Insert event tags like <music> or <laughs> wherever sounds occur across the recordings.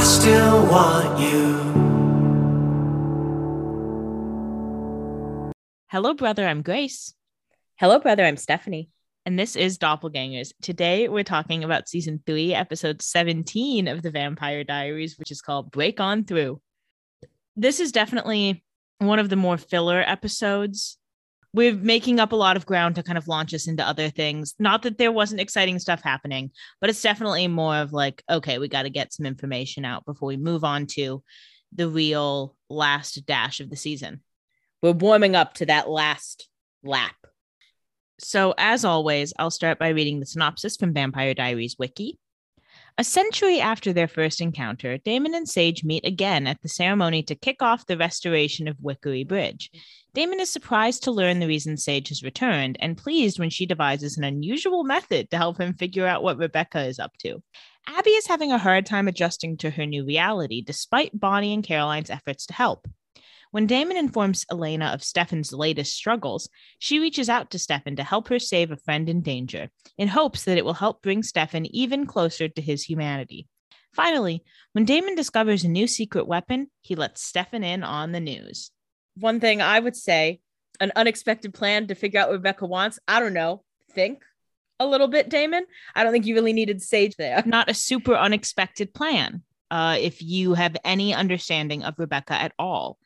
I still want you. Hello, brother. I'm Grace. Hello, brother. I'm Stephanie. And this is Doppelgangers. Today, we're talking about season three, episode 17 of the Vampire Diaries, which is called Break On Through. This is definitely one of the more filler episodes. We're making up a lot of ground to kind of launch us into other things. Not that there wasn't exciting stuff happening, but it's definitely more of like, okay, we got to get some information out before we move on to the real last dash of the season. We're warming up to that last lap. So, as always, I'll start by reading the synopsis from Vampire Diaries Wiki. A century after their first encounter, Damon and Sage meet again at the ceremony to kick off the restoration of Wickery Bridge. Damon is surprised to learn the reason Sage has returned and pleased when she devises an unusual method to help him figure out what Rebekah is up to. Abby is having a hard time adjusting to her new reality despite Bonnie and Caroline's efforts to help. When Damon informs Elena of Stefan's latest struggles, she reaches out to Stefan to help her save a friend in danger, in hopes that it will help bring Stefan even closer to his humanity. Finally, when Damon discovers a new secret weapon, he lets Stefan in on the news. One thing I would say an unexpected plan to figure out what Rebekah wants. I don't know. Think a little bit, Damon. I don't think you really needed Sage there. <laughs> Not a super unexpected plan, uh, if you have any understanding of Rebekah at all.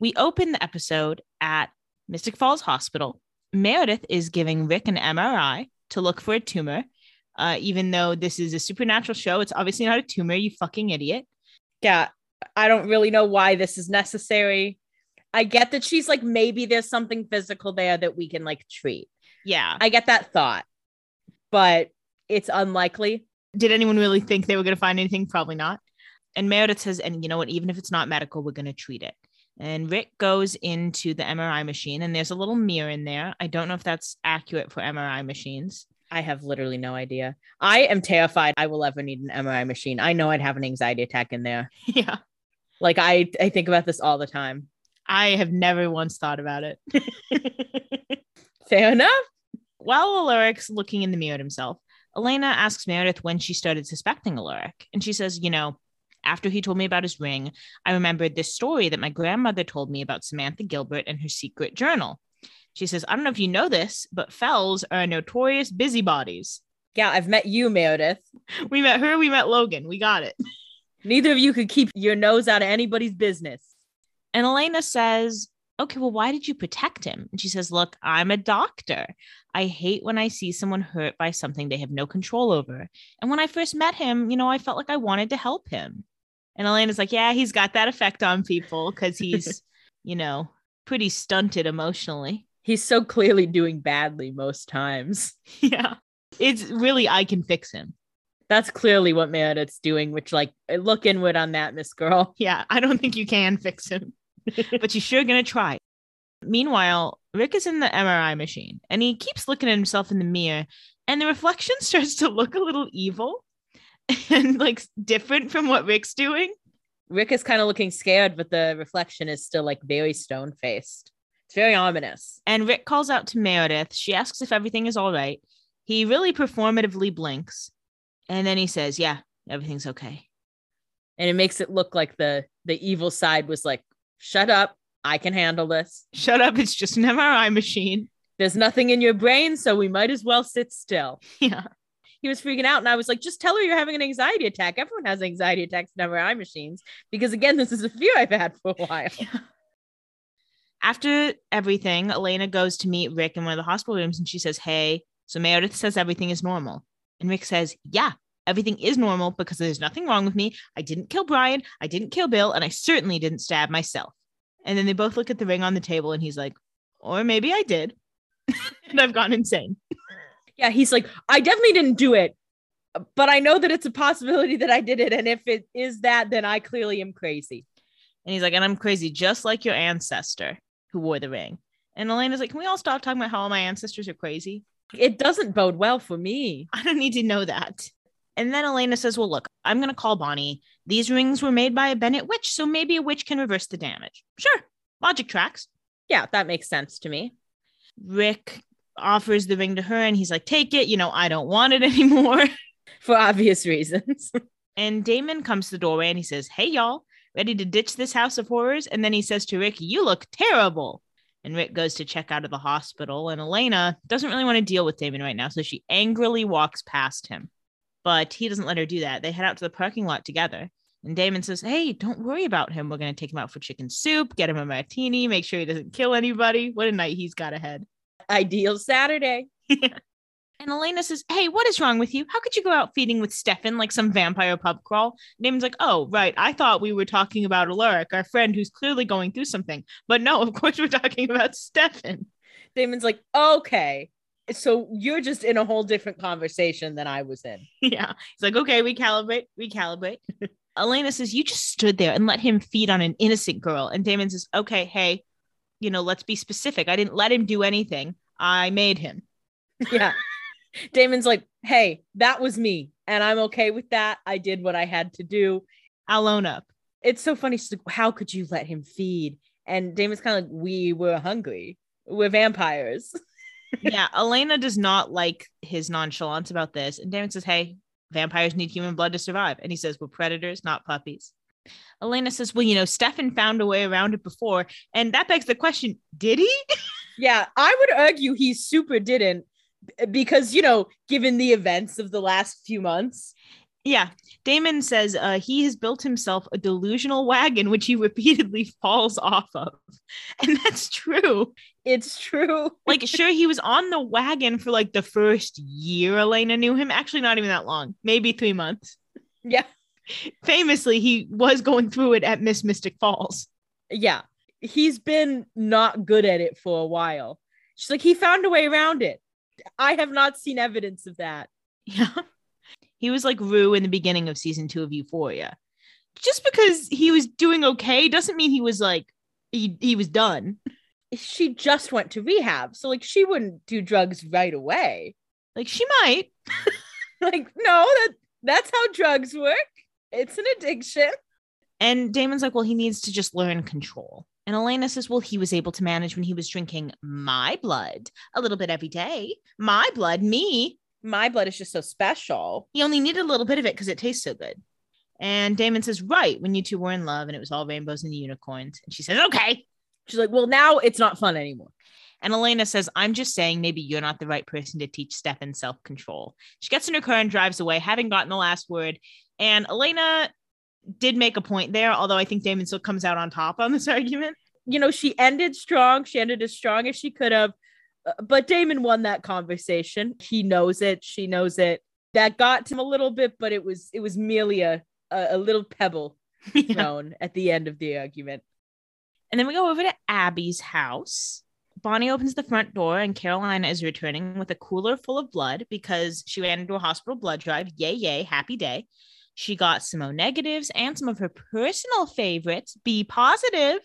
We open the episode at Mystic Falls Hospital. Meredith is giving Rick an MRI to look for a tumor. Uh, even though this is a supernatural show, it's obviously not a tumor, you fucking idiot. Yeah, I don't really know why this is necessary. I get that she's like, maybe there's something physical there that we can like treat. Yeah. I get that thought, but it's unlikely. Did anyone really think they were going to find anything? Probably not. And Meredith says, and you know what? Even if it's not medical, we're going to treat it. And Rick goes into the MRI machine, and there's a little mirror in there. I don't know if that's accurate for MRI machines. I have literally no idea. I am terrified I will ever need an MRI machine. I know I'd have an anxiety attack in there. <laughs> Yeah. Like I, I think about this all the time. I have never once thought about it. <laughs> Fair enough. While Alaric's looking in the mirror at himself, Elena asks Meredith when she started suspecting Alaric. And she says, you know, after he told me about his ring, I remembered this story that my grandmother told me about Samantha Gilbert and her secret journal. She says, I don't know if you know this, but Fells are notorious busybodies. Yeah, I've met you, Meredith. <laughs> We met her, we met Logan. We got it. Neither of you could keep your nose out of anybody's business. And Elena says, Okay, well, why did you protect him? And she says, Look, I'm a doctor. I hate when I see someone hurt by something they have no control over. And when I first met him, you know, I felt like I wanted to help him. And Elena's like, Yeah, he's got that effect on people because he's, <laughs> you know, pretty stunted emotionally. He's so clearly doing badly most times. <laughs> Yeah. It's really, I can fix him. That's clearly what Meredith's doing, which, like, look inward on that, Miss Girl. Yeah, I don't think you can fix him, but you're sure going to try. Meanwhile, Rick is in the MRI machine and he keeps looking at himself in the mirror, and the reflection <laughs> starts to look a little evil <laughs> and like different from what Rick's doing. Rick is kind of looking scared, but the reflection is still like very stone faced. It's very ominous. And Rick calls out to Meredith. She asks if everything is all right. He really performatively blinks. And then he says, Yeah, everything's okay. And it makes it look like the the evil side was like, shut up. I can handle this. Shut up. It's just an MRI machine. There's nothing in your brain, so we might as well sit still. Yeah. He was freaking out, and I was like, just tell her you're having an anxiety attack. Everyone has anxiety attacks in MRI machines because, again, this is a fear I've had for a while. <laughs> Yeah. After everything, Elena goes to meet Rick in one of the hospital rooms and she says, Hey, so Meredith says everything is normal. And Rick says, Yeah, everything is normal because there's nothing wrong with me. I didn't kill Brian. I didn't kill Bill. And I certainly didn't stab myself. And then they both look at the ring on the table and he's like, Or maybe I did. <laughs> and I've gone insane. Yeah, he's like, I definitely didn't do it, but I know that it's a possibility that I did it. And if it is that, then I clearly am crazy. And he's like, And I'm crazy, just like your ancestor who wore the ring. And Elena's like, Can we all stop talking about how all my ancestors are crazy? It doesn't bode well for me. I don't need to know that. And then Elena says, Well, look, I'm going to call Bonnie. These rings were made by a Bennett witch, so maybe a witch can reverse the damage. Sure, logic tracks. Yeah, that makes sense to me. Rick offers the ring to her and he's like, Take it. You know, I don't want it <laughs> anymore. For obvious reasons. <laughs> And Damon comes to the doorway and he says, Hey, y'all, ready to ditch this house of horrors? And then he says to Rick, You look terrible. And Rick goes to check out of the hospital. And Elena doesn't really want to deal with Damon right now. So she angrily walks past him. But he doesn't let her do that. They head out to the parking lot together. And Damon says, Hey, don't worry about him. We're going to take him out for chicken soup, get him a martini, make sure he doesn't kill anybody. What a night he's got ahead. Ideal Saturday. <laughs> And Elena says, Hey, what is wrong with you? How could you go out feeding with Stefan like some vampire pub crawl? Damon's like, Oh, right. I thought we were talking about Alaric, our friend who's clearly going through something. But no, of course we're talking about Stefan. Damon's like, okay. So you're just in a whole different conversation than I was in. <laughs> Yeah. It's like, Okay, recalibrate, recalibrate. <laughs> Elena says, You just stood there and let him feed on an innocent girl. And Damon says, Okay, hey, you know, let's be specific. I didn't let him do anything. I made him. <laughs> Yeah. Damon's like, hey, that was me. And I'm okay with that. I did what I had to do. I'll own up. It's so funny. She's like, how could you let him feed? And Damon's kind of like, we were hungry. We're vampires. Yeah, Elena does not like his nonchalance about this. And Damon says, Hey, vampires need human blood to survive. And he says, We're predators, not puppies. Elena says, Well, you know, Stefan found a way around it before. And that begs the question Did he? <laughs> yeah, I would argue he super didn't because, you know, given the events of the last few months. Yeah. Damon says uh, he has built himself a delusional wagon, which he <laughs> repeatedly falls off of. <laughs> And that's true. It's true. <laughs> like, sure, he was on the wagon for like the first year Elena knew him. Actually, not even that long, maybe three months. Yeah. Famously, he was going through it at Miss Mystic Falls. Yeah. He's been not good at it for a while. She's like, he found a way around it. I have not seen evidence of that. Yeah. He was like Rue in the beginning of season two of Euphoria. Just because he was doing okay doesn't mean he was like he he was done. She just went to rehab, so like she wouldn't do drugs right away. Like she might. <laughs> like no, that that's how drugs work. It's an addiction. And Damon's like, well, he needs to just learn control. And Elena says, well, he was able to manage when he was drinking my blood a little bit every day. My blood, me. My blood is just so special. He only needed a little bit of it because it tastes so good. And Damon says, right, when you two were in love and it was all rainbows and unicorns. And she says, okay. She's like, well, now it's not fun anymore. And Elena says, I'm just saying maybe you're not the right person to teach Stefan self control. She gets in her car and drives away, having gotten the last word. And Elena did make a point there, although I think Damon still comes out on top on this <laughs> argument. You know, she ended strong. She ended as strong as she could have. But Damon won that conversation. He knows it. She knows it. That got to him a little bit, but it was it was merely a a, a little pebble <laughs> Yeah. thrown at the end of the argument. And then we go over to Abby's house. Bonnie opens the front door, and Caroline is returning with a cooler full of blood because she ran into a hospital blood drive. Yay, yay, happy day. She got some O negatives and some of her personal favorites, B positive.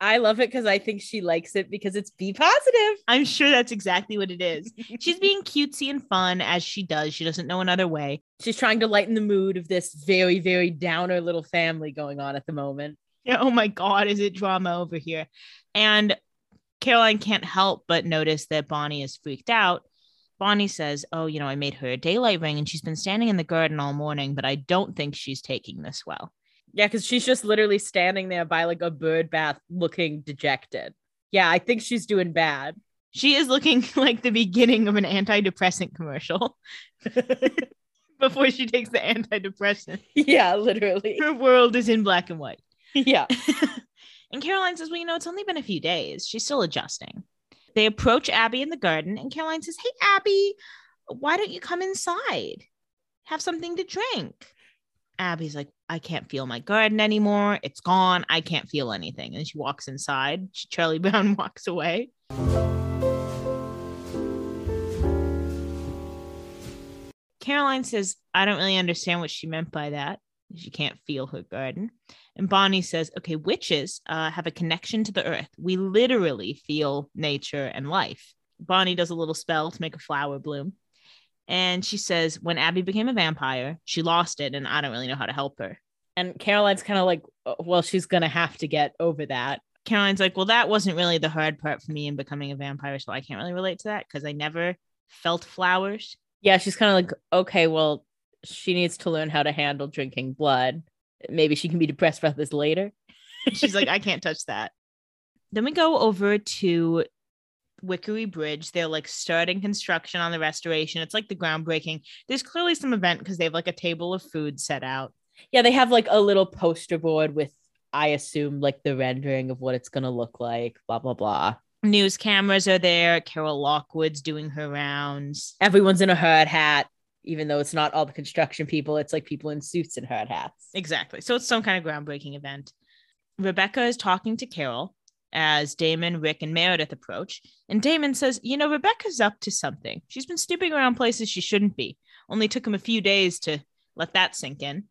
I love it because I think she likes it because it's be positive. I'm sure that's exactly what it is. <laughs> She's being cutesy and fun as she does. She doesn't know another way. She's trying to lighten the mood of this very, very downer little family going on at the moment. Yeah, oh my God, is it drama over here? And Caroline can't help but notice that Bonnie is freaked out. Bonnie says, Oh, you know, I made her a daylight ring and she's been standing in the garden all morning, but I don't think she's taking this well. Yeah, because she's just literally standing there by like a bird bath looking dejected. Yeah, I think she's doing bad. She is looking <laughs> like the beginning of an antidepressant commercial <laughs> before she takes the antidepressant. yeah, literally. Her world is in black and white. Yeah. <laughs> And Caroline says, Well, you know, it's only been a few days. She's still adjusting. They approach Abby in the garden, and Caroline says, Hey, Abby, why don't you come inside? Have something to drink. Abby's like, I can't feel my garden anymore. It's gone. I can't feel anything. And she walks inside. Charlie <laughs> Brown walks away. Caroline says, I don't really understand what she meant by that. She can't feel her garden. And Bonnie says, okay, witches uh, have a connection to the earth. We literally feel nature and life. Bonnie does a little spell to make a flower bloom. And she says, when Abby became a vampire, she lost it, and I don't really know how to help her. And Caroline's kind of like, "Oh, well, she's going to have to get over that. Caroline's like, well, that wasn't really the hard part for me in becoming a vampire, so I can't really relate to that because I never felt flowers. Yeah, she's kind of like, okay, well, she needs to learn how to handle drinking blood. Maybe she can be depressed about this later. She's like, I can't touch that. Then we go over to Wickery Bridge. They're like starting construction on the restoration. It's like the groundbreaking. There's clearly some event because they have like a table of food set out. Yeah, they have like a little poster board with, I assume, like the rendering of what it's gonna look like. Blah blah blah. News cameras are there. Carol Lockwood's doing her rounds. Everyone's in a herd hat, even though it's not all the construction people. It's like people in suits and herd hats. Exactly. So it's some kind of groundbreaking event. Rebekah is talking to Carol as Damon, Rick, and Meredith approach. And Damon says, You know, Rebekah's up to something. She's been snooping around places she shouldn't be. Only took him a few days to let that sink in.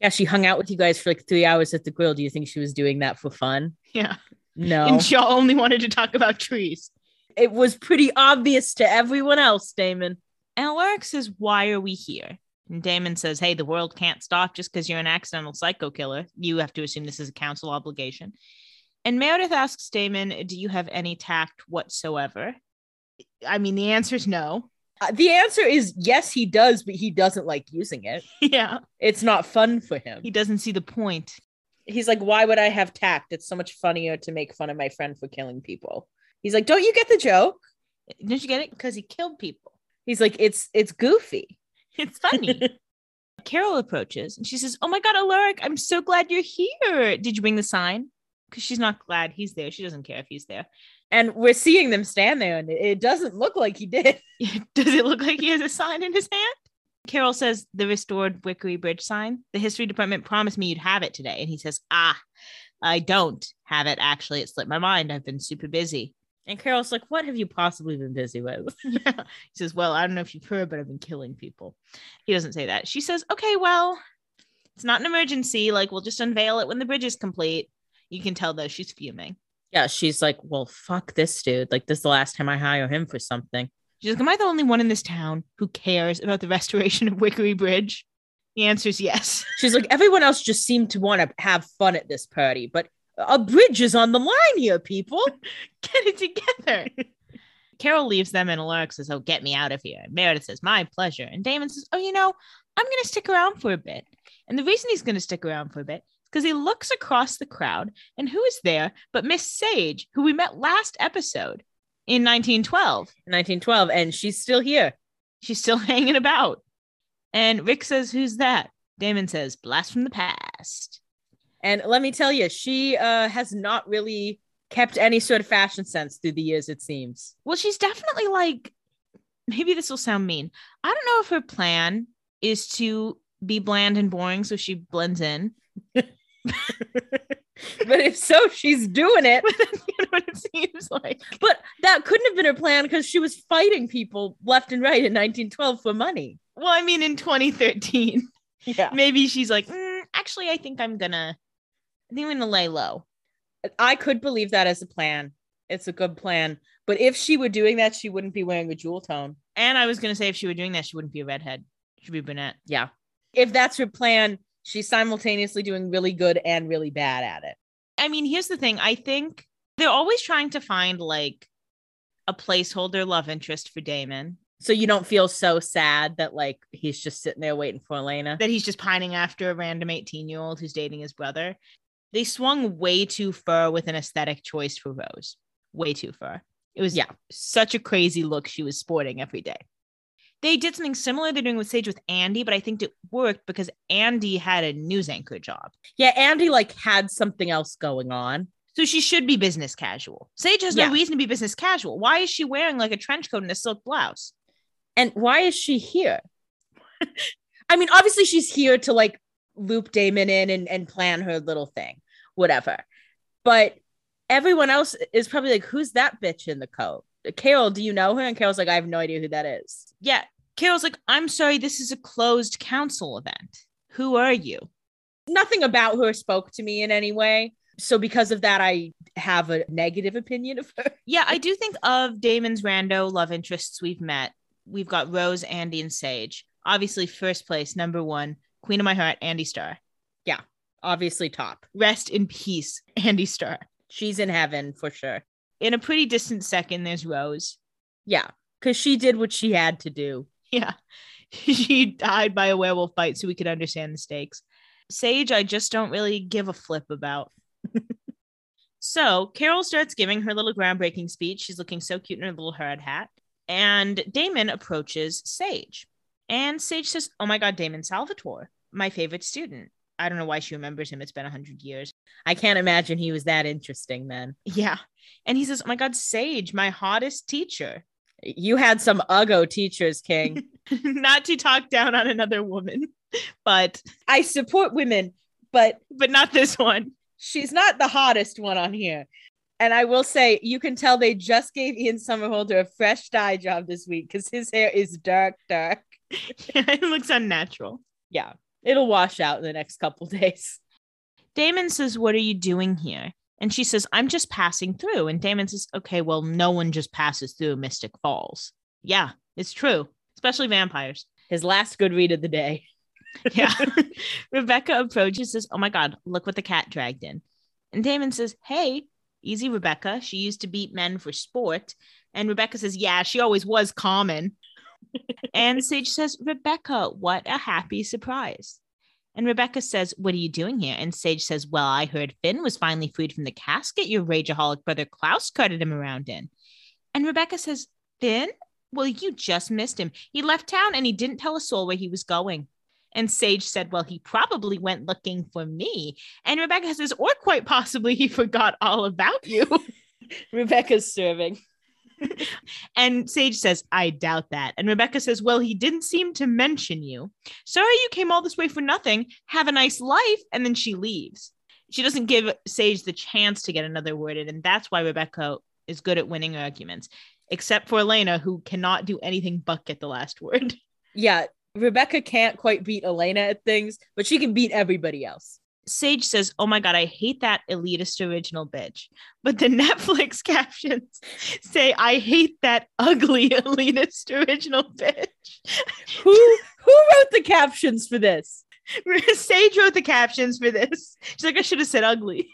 Yeah, she hung out with you guys for like three hours at the grill. Do you think she was doing that for fun? Yeah. No. And she only wanted to talk about trees. it was pretty obvious to everyone else, Damon. And Alaric says, Why are we here? And Damon says, Hey, the world can't stop just because you're an accidental psycho killer. You have to assume this is a council obligation. And Meredith asks Damon, Do you have any tact whatsoever? I mean, the answer is no. Uh, the answer is yes, he does, but he doesn't like using it. <laughs> yeah. It's not fun for him. He doesn't see the point. He's like, why would I have tact? It's so much funnier to make fun of my friend for killing people. He's like, don't you get the joke? Didn't you get it? Because he killed people. He's like, it's it's goofy. <laughs> It's funny. <laughs> Carol approaches and she says, Oh my God, Alaric, I'm so glad you're here. Did you bring the sign? Because she's not glad he's there. She doesn't care if he's there. And we're seeing them stand there, and it- doesn't look like he did. <laughs> Does it look like he has a sign in his hand? Carol says, The restored Wickery Bridge sign. The history department promised me you'd have it today. And he says, Ah, I don't have it. Actually, it slipped my mind. I've been super busy. And Carol's like, what have you possibly been busy with? <laughs> Yeah. He says, Well, I don't know if you've heard, but I've been killing people. He doesn't say that. She says, Okay, well, it's not an emergency. Like, we'll just unveil it when the bridge is complete. You can tell, though, she's fuming. Yeah, she's like, well, fuck this dude. Like, this is the last time I hire him for something. She's like, Am I the only one in this town who cares about the restoration of Wickery Bridge? The answer is yes. <laughs> She's like, everyone else just seemed to want to have fun at this party, but a bridge is on the line here, people. <laughs> Get it together. <laughs> Carol leaves them, and Alaric says, Oh, get me out of here. And Meredith says, My pleasure. And Damon says, Oh, you know, I'm going to stick around for a bit. And the reason he's going to stick around for a bit because he looks across the crowd, and who is there but Miss Sage, who we met last episode in 1912? 1912, and she's still here. She's still <laughs> hanging about. And Rick says, Who's that? Damon says, Blast from the past. And let me tell you, she uh, has not really kept any sort of fashion sense through the years, it seems. Well, she's definitely like, maybe this will sound mean. I don't know if her plan is to be bland and boring so she blends in. <laughs> but if so, she's doing it. <laughs> you know what it seems like. But that couldn't have been her plan because she was fighting people left and right in 1912 for money. Well, I mean, in 2013, Yeah. maybe she's like, "Mm, actually, I think I'm gonna, I think I'm gonna lay low. I could believe that as a plan. It's a good plan. But if she were doing that, she wouldn't be wearing a jewel tone. And I was gonna say if she were doing that, she wouldn't be a redhead. She'd be a brunette. Yeah. If that's her plan, she's simultaneously doing really good and really bad at it. I mean, here's the thing. I think they're always trying to find like a placeholder love interest for Damon. So you don't feel so sad that like he's just sitting there waiting for Elena. that he's just pining after a random 18 year old who's dating his brother. They swung way too far with an aesthetic choice for Rose. Way too far. It was Yeah. such a crazy look she was sporting every day. They did something similar they're doing with Sage with Andie, but I think it worked because Andie had a news anchor job. Yeah, Andie like had something else going on. So she should be business casual. Sage has Yeah. no reason to be business casual. Why is she wearing like a trench coat and a silk blouse? And why is she here? <laughs> I mean, obviously she's here to like loop Damon in and, and plan her little thing, whatever. But everyone else is probably like, who's that bitch in the coat? Carol, do you know her? And Carol's like, I have no idea who that is. Yeah. Carol's like, I'm sorry, this is a closed council event. Who are you? Nothing about her spoke to me in any way. So because of that, I have a negative opinion of her. <laughs> Yeah, I do think of Damon's rando love interests we've met. We've got Rose, Andie, and Sage. Obviously, first place, number one, Queen of My Heart, Andie Star. Yeah, obviously, top. Rest in peace, <laughs> Andie Star. She's in heaven for sure. In a pretty distant second, there's Rose. Yeah, because she did what she had to do. Yeah. <laughs> she died by a werewolf bite so we could understand the stakes. Sage, I just don't really give a flip about. <laughs> so Carol starts giving her little groundbreaking speech. She's looking so cute in her little hard hat. And Damon approaches Sage. And Sage says, Oh my God, Damon Salvatore, my favorite student. I don't know why she remembers him. It's been 100 years. I can't imagine he was that interesting then. <laughs> Yeah. And he says, Oh my God, Sage, my hottest teacher. You had some uggo teachers, King. <laughs> not to talk down on another woman, but I support women, but but not this one. she's not the hottest one on here. And I will say, you can tell they just gave Ian Somerhalder a fresh dye job this week because his hair is dark, dark. <laughs> it looks unnatural. Yeah, it'll wash out in the next couple <laughs> days. Damon says, What are you doing here? And she says, I'm just passing through. And Damon says, Okay, well, no one just passes through Mystic Falls. Yeah, it's true, especially vampires. His last good read of the day. <laughs> Yeah. <laughs> Rebekah approaches, says, Oh my God, look what the cat dragged in. And Damon says, Hey, easy, Rebekah. She used to beat men for sport. And Rebekah says, Yeah, she always was common. <laughs> and Sage says, Rebekah, what a happy surprise. And Rebekah says, What are you doing here? And Sage says, Well, I heard Finn was finally freed from the casket your rageaholic brother Klaus carted him around in. And Rebekah says, Finn? Well, you just missed him. He left town and he didn't tell a soul where he was going. And Sage said, Well, he probably went looking for me. And Rebekah says, Or quite possibly he <laughs> forgot all about you. <laughs> Rebekah's serving. <laughs> and Sage says, I doubt that. And Rebekah says, Well, he didn't seem to mention you. Sorry you came all this way for nothing. Have a nice life. And then she leaves. She doesn't give Sage the chance to get another word in. And that's why Rebekah is good at winning arguments, except for Elena, who cannot do anything but get the last word. Yeah, Rebekah can't quite beat Elena at things, but she can beat everybody else. Sage says, Oh my God, I hate that elitist original bitch. But the <laughs> Netflix <laughs> captions say, I hate that ugly <laughs> elitist original bitch. Who who wrote the captions for this? Sage wrote the captions for this. She's like, I should have said ugly.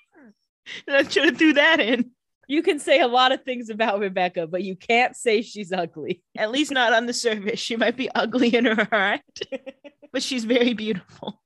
And I should have threw that in. You can say a lot of things about Rebekah, but you can't say she's ugly. At least not on the surface. She might be ugly in her heart, but she's very beautiful.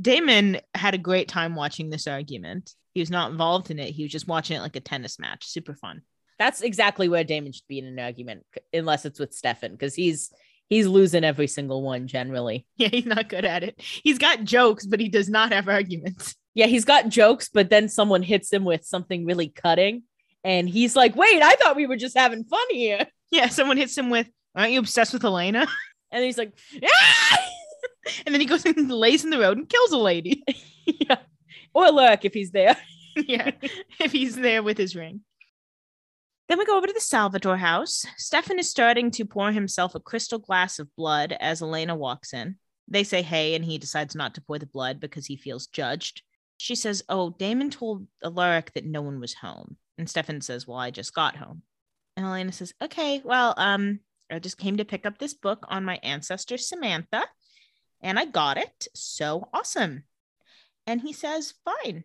Damon had a great time watching this argument. He was not involved in it. He was just watching it like a tennis match. Super fun. That's exactly where Damon should be in an argument, unless it's with Stefan, because he's he's losing every single one generally. <laughs> Yeah, he's not good at it. He's got jokes, but he does not have arguments. <laughs> Yeah, he's got jokes, but then someone hits him with something really cutting, and he's like, "Wait, I thought we were just having fun here." Yeah, someone hits him with, Aren't you obsessed with Elena? <laughs> And he's like, "Ah!" <laughs> And then he goes and <laughs> lays in the road and kills a lady. <laughs> yeah. Or lurk if he's there. yeah, if he's there with his ring. Then we go over to the Salvatore house. Stefan is starting to pour himself a crystal glass of blood as Elena walks in. They say hey, and he decides not to pour the blood because he feels judged. She says, Oh, Damon told Alaric that no one was home. And Stefan says, Well, I just got home. And Elena says, Okay, well, um, I just came to pick up this book on my ancestor Samantha, and I got it. So awesome. And he says, Fine.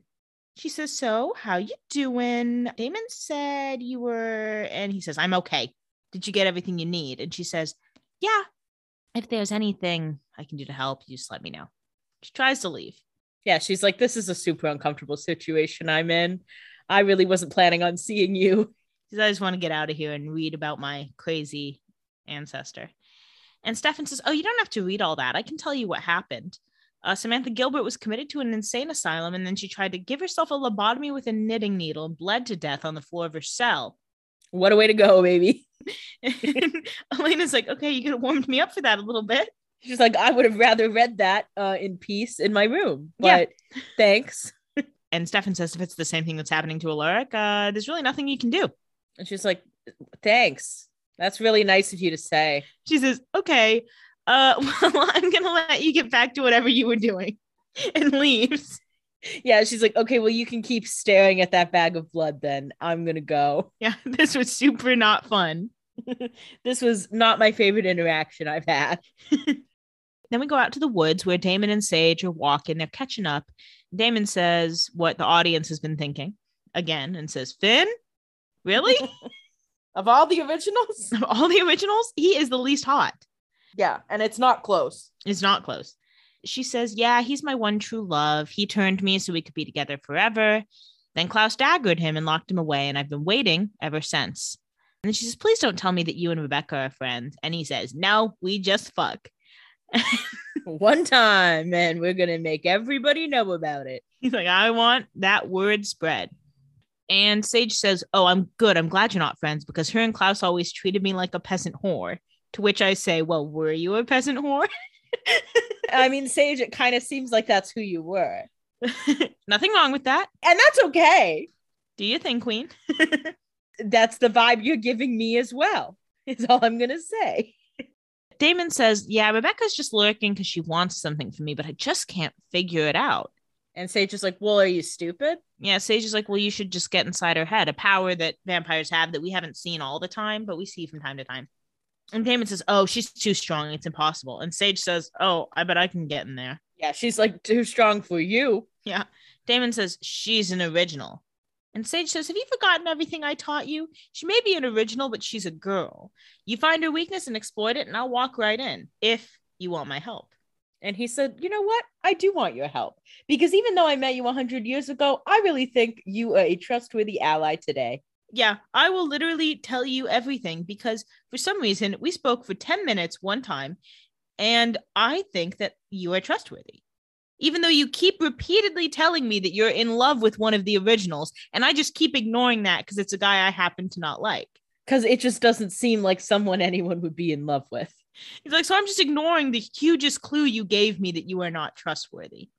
She says, So, how you doing? Damon said you were, and he says, I'm okay. Did you get everything you need? And she says, Yeah. If there's anything I can do to help, you just let me know. She tries to leave. Yeah, she's like, "This is a super uncomfortable situation I'm in. I really wasn't planning on seeing you." She says, I just want to get out of here and read about my crazy ancestor. And Stefan says, Oh, you don't have to read all that. I can tell you what happened. Uh, Samantha Gilbert was committed to an insane asylum, and then she tried to give herself a lobotomy with a knitting needle and bled to death on the floor of her cell. What a way to go, baby. <laughs> Elena's like, Okay, you could have warmed me up for that a little bit. She's like, I would have rather read that uh, in peace in my room, Yeah. but thanks. And Stefan says, If it's the same thing that's happening to Alaric, uh, there's really nothing you can do. And she's like, thanks. That's really nice of you to say. She says, Okay, uh, <laughs> well, I'm going to let you get back to whatever you were doing <laughs> and leaves. Yeah, she's like, okay, well, you can keep staring at that bag of blood then. I'm going to go. Yeah, <laughs> this was super not fun. This was not my favorite interaction I've had. Then we go out to the woods where Damon and Sage are walking. They're catching up. Damon says what the audience has been thinking again and says, Finn, really? Of all the originals? <laughs> Of all the originals, he is the least hot. Yeah, and it's not close. It's not close. She says, Yeah, he's my one true love. He turned me so we could be together forever. Then Klaus daggered him and locked him away, and I've been waiting ever since. And then she says, Please don't tell me that you and Rebekah are friends. And he says, No, we just fuck. <laughs> One time, and we're gonna make everybody know about it. He's like, I want that word spread. And Sage says, Oh, I'm good. I'm glad you're not friends because her and Klaus always treated me like a peasant whore. To which I say, Well, were you a peasant whore? <laughs> I mean, Sage, it kind of seems like that's who you were. <laughs> Nothing wrong with that. And that's okay. Do you think, Queen? <laughs> That's the vibe you're giving me as well, is all I'm gonna say. Damon says, Yeah, Rebekah's just lurking because she wants something from me, but I just can't figure it out. And Sage is like, Well, are you stupid? Yeah, Sage is like, Well, you should just get inside her head, a power that vampires have that we haven't seen all the time, but we see from time to time. And Damon says, Oh, she's too strong. It's impossible. And Sage says, Oh, I bet I can get in there. Yeah, she's like too strong for you. Yeah. Damon says, She's an original. And Sage says, Have you forgotten everything I taught you? She may be an original, but she's a girl. You find her weakness and exploit it, and I'll walk right in if you want my help. And he said, You know what? I do want your help. Because even though I met you 100 years ago, I really think you are a trustworthy ally today. Yeah, I will literally tell you everything because for some reason we spoke for 10 minutes one time, and I think that you are trustworthy. Even though you keep repeatedly telling me that you're in love with one of the originals, and I just keep ignoring that because it's a guy I happen to not like. Because it just doesn't seem like someone anyone would be in love with. He's like, so I'm just ignoring the hugest clue you gave me that you are not trustworthy.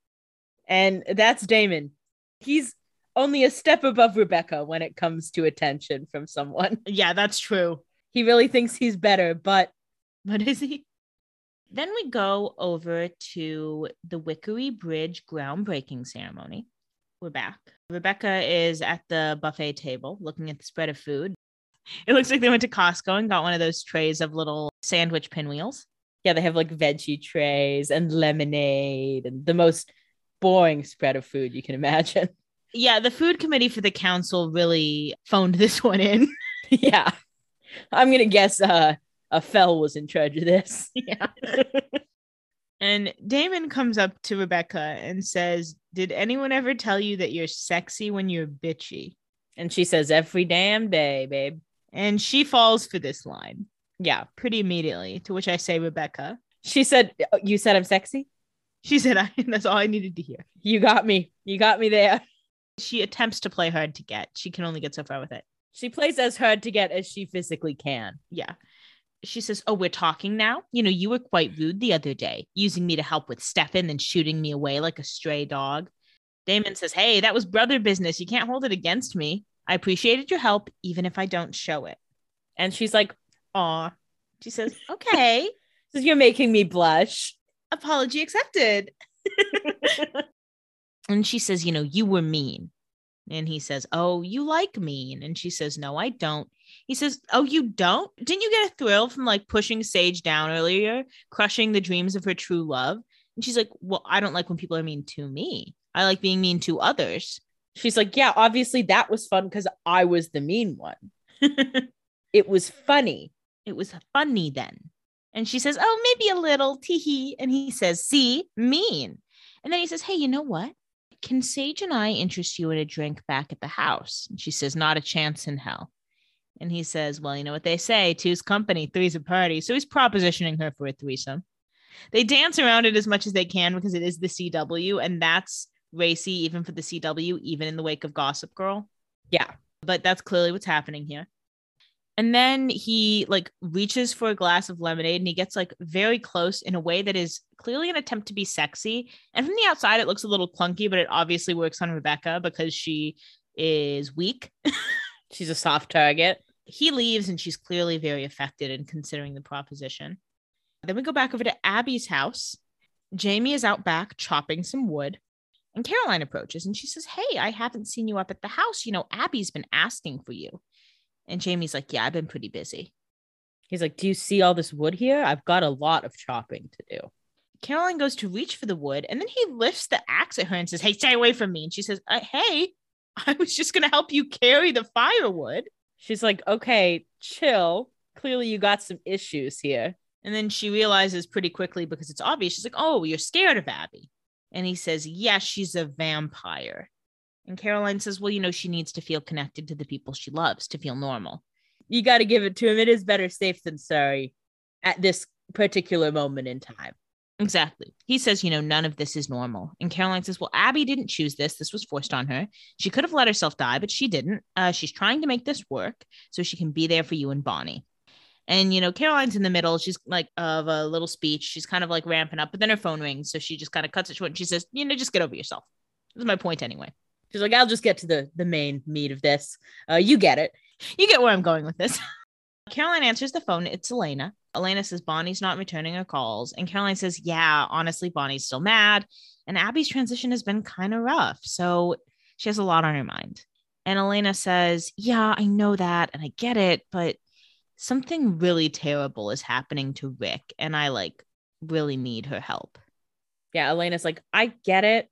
And that's Damon. He's only a step above Rebekah when it comes to attention from someone. <laughs> Yeah, that's true. He really thinks he's better, but What is he? Then we go over to the Wickery Bridge groundbreaking ceremony. We're back. Rebekah is at the buffet table looking at the spread of food. <laughs> It looks like they went to Costco and got one of those trays of little sandwich pinwheels. yeah, they have like veggie trays and lemonade and the most boring spread of food you can imagine. <laughs> Yeah, the food committee for the council really phoned this one in. <laughs> yeah. I'm gonna guess uh a fell was in charge of this. yeah. and Damon comes up to Rebekah and says, Did anyone ever tell you that you're sexy when you're bitchy? And she says every damn day, babe. And she falls for this line Yeah. pretty immediately, to which I say, Rebekah. She said "Oh, you said I'm sexy? She said, I, <laughs> That's all I needed to hear. You got me. You got me there. She attempts to play hard to get. She can only get so far with it. She plays as hard to get as she physically can. Yeah. She says, Oh, we're talking now? You know, you were quite rude the other day, using me to help with Stefan and shooting me away like a stray dog. Damon says, Hey, that was brother business. You can't hold it against me. I appreciated your help, even if I don't show it. And she's like, Aw. She says, <laughs> Okay. "So You're making me blush. Apology accepted. <laughs> and she says, You know, you were mean. And he says, Oh, you like mean. And she says, No, I don't. He says, Oh, you don't? Didn't you get a thrill from like pushing Sage down earlier, crushing the dreams of her true love? And she's like, Well, I don't like when people are mean to me. I like being mean to others. She's like, Yeah, obviously that was fun because I was the mean one. <laughs> It was funny. it was funny then. And she says, Oh, maybe a little, teehee. And he says, See, mean. And then he says, Hey, you know what? Can Sage and I interest you in a drink back at the house? And she says, Not a chance in hell. And he says, Well, you know what they say two's company, three's a party. So he's propositioning her for a threesome. They dance around it as much as they can because it is the CW, and that's racy even for the CW, even in the wake of Gossip Girl. Yeah. But that's clearly what's happening here. And then he like reaches for a glass of lemonade and he gets like very close in a way that is clearly an attempt to be sexy. And from the outside, it looks a little clunky, but it obviously works on Rebekah because she is weak. <laughs> She's a soft target. he leaves and she's clearly very affected in considering the proposition. Then we go back over to Abby's house. Jamie is out back chopping some wood. And Caroline approaches and she says, Hey, I haven't seen you up at the house. You know, Abby's been asking for you. And Jamie's like, Yeah, I've been pretty busy. He's like, Do you see all this wood here? I've got a lot of chopping to do. Caroline goes to reach for the wood and then he lifts the axe at her and says, Hey, stay away from me. And she says, uh, Hey, <laughs> I was just going to help you carry the firewood. She's like, Okay, chill. Clearly, you got some issues here. And then she realizes pretty quickly because it's obvious. She's like, Oh, you're scared of Abby. And he says, Yes, she's a vampire. And Caroline says, Well, you know, she needs to feel connected to the people she loves to feel normal. You got to give it to him. It is better safe than sorry at this particular moment in time. Exactly. He says, You know, none of this is normal. And Caroline says, Well, Abby didn't choose this. This was forced on her. She could have let herself die, but she didn't. Uh, she's trying to make this work so she can be there for you and Bonnie. And you know, Caroline's in the middle. She's like of a little speech. She's kind of like ramping up, but then her phone rings, so she just kind of cuts it short. And she says, "You know, just get over yourself." That's my point anyway. She's like, I'll just get to the the main meat of this. Uh, you get it. You get where I'm going with this. <laughs> Caroline answers the phone. It's Elena. Elena says Bonnie's not returning her calls, and Caroline says, "Yeah, honestly, Bonnie's still mad, and Abby's transition has been kind of rough, so she has a lot on her mind." And Elena says, "Yeah, I know that, and I get it, but." Something really terrible is happening to Rick and I like really need her help. Yeah, Elena's like, I get it,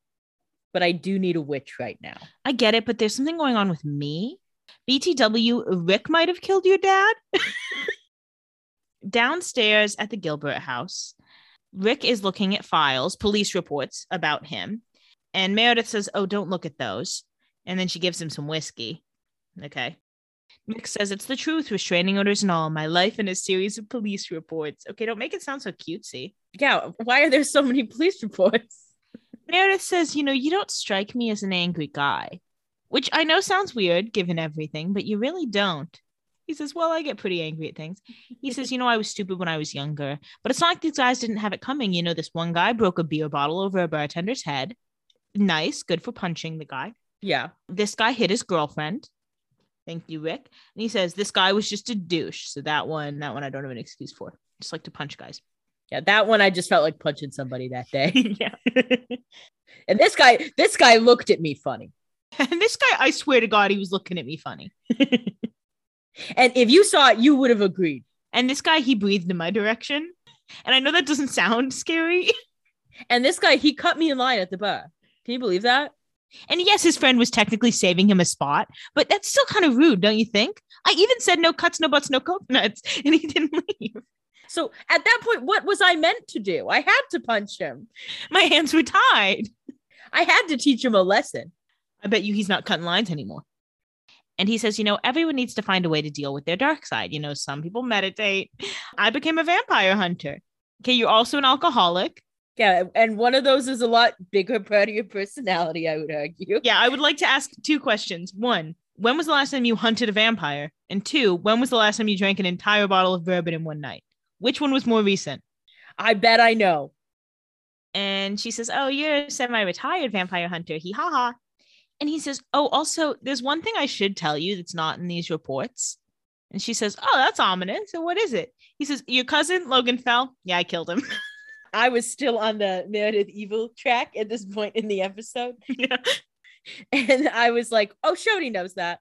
but I do need a witch right now. I get it, but there's something going on with me. BTW, Rick might have killed your dad. <laughs> Downstairs at the Gilbert house, Rick is looking at files, police reports about him. And Meredith says, Oh, don't look at those. And then she gives him some whiskey. Okay. Rick says it's the truth, restraining orders and all. My life in a series of police reports. Okay, don't make it sound so cutesy. Yeah, why are there so many <laughs> police reports? Meredith says, you know, you don't strike me as an angry guy, which I know sounds weird given everything, but you really don't. He says, well, I get pretty angry at things. He says, you know, I was stupid when I was younger, but it's not like these guys didn't have it coming. You know, this one guy broke a beer bottle over a bartender's head. Nice, good for punching the guy. Yeah. This guy hit his girlfriend. Thank you, Rick. And he says, This guy was just a douche. So that one, that one I don't have an excuse for. Just like to punch guys. Yeah, that one I just felt like punching somebody that day. <laughs> yeah. <laughs> and this guy, this guy looked at me funny. <laughs> And this guy, I swear to God, he was looking at me funny. and if you saw it, you would have agreed. And this guy, he breathed in my direction. And I know that doesn't sound scary. And this guy, he cut me in line at the bar. Can you believe that? And yes, his friend was technically saving him a spot, but that's still kind of rude, don't you think? I even said no cuts, no butts, no coconuts, <laughs> and he didn't leave. So at that point, what was I meant to do? I had to punch him. My hands were tied. I had to teach him a lesson. I bet you he's not cutting lines anymore. And he says, you know, everyone needs to find a way to deal with their dark side. You know, some people meditate. I became a vampire hunter. Okay, you're also an alcoholic. Yeah, and one of those is a lot bigger part of your personality, I would argue. Yeah, I would like to ask two questions. One, when was the last time you hunted a vampire? And two, when was the last time you drank an entire bottle of bourbon in one night? Which one was more recent? I bet I know. And she says, Oh, you're a semi retired vampire hunter. He ha ha. And he says, Oh, also, there's one thing I should tell you that's not in these reports. And she says, Oh, that's ominous. So what is it? He says, Your cousin, Logan Fell. Yeah, I killed him. <laughs> I was still on the Meredith Evil track at this point in the episode. <laughs> yeah. And I was like, oh, Shodi knows that.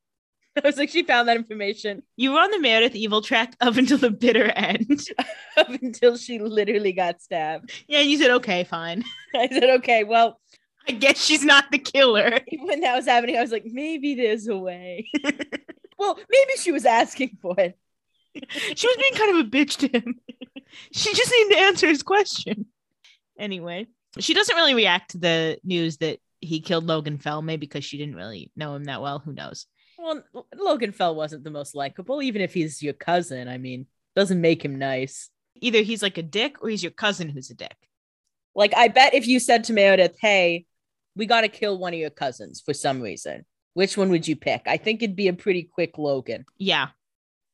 <laughs> I was like, she found that information You were on the Meredith evil track up until the bitter end. <laughs> up until she literally got stabbed. yeah, and you said, Okay, fine. I said, okay, well, I guess she's not the killer. when that was happening, I was like, maybe there's a way. well, maybe she was asking for it. she was being kind of a bitch to him. She just needed to answer his question. Anyway, she doesn't really react to the news that he killed Logan Fell, maybe because she didn't really know him that well. Who knows? Well, Logan Fell wasn't the most likable, even if he's your cousin. I mean, doesn't make him nice. Either he's like a dick or he's your cousin who's a dick. Like, I bet if you said to Meredith, hey, we got to kill one of your cousins for some reason, which one would you pick? I think it'd be a pretty quick Logan. Yeah,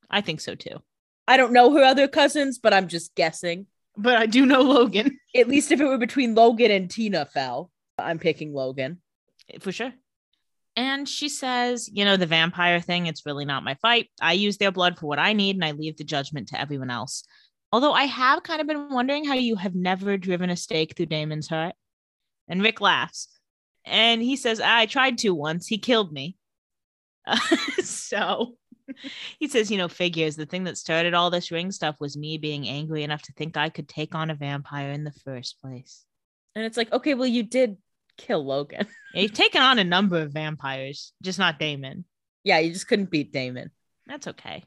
I think so too. I don't know her other cousins, but I'm just guessing. But I do know Logan <laughs> At least if it were between Logan and Tina Fell, I'm picking Logan. for sure. And she says, you know, the vampire thing, it's really not my fight. I use their blood for what I need and I leave the judgment to everyone else. Although I have kind of been wondering how you have never driven a stake through Damon's heart. And Rick laughs. And he says, I tried to once. He killed me. <laughs> so <laughs> he says, you know, figures the thing that started all this ring stuff was me being angry enough to think I could take on a vampire in the first place. And it's like, okay, well, you did kill Logan. <laughs> Yeah, you've taken on a number of vampires, just not Damon. yeah, you just couldn't beat Damon. That's okay.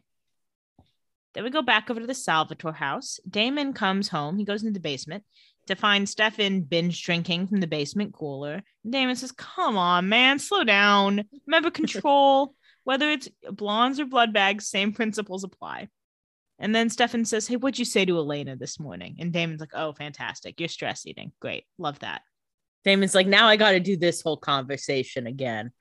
Then we go back over to the Salvatore house. Damon comes home. He goes into the basement to find Stefan binge drinking from the basement cooler. Damon says, Come on, man, slow down. Remember <laughs> control. Whether it's blondes or blood bags, same <laughs> principles apply. And then Stefan says, Hey, what'd you say to Elena this morning? And Damon's like, Oh, fantastic. You're stress eating. Great. Love that. Damon's like, now I got to do this whole conversation again.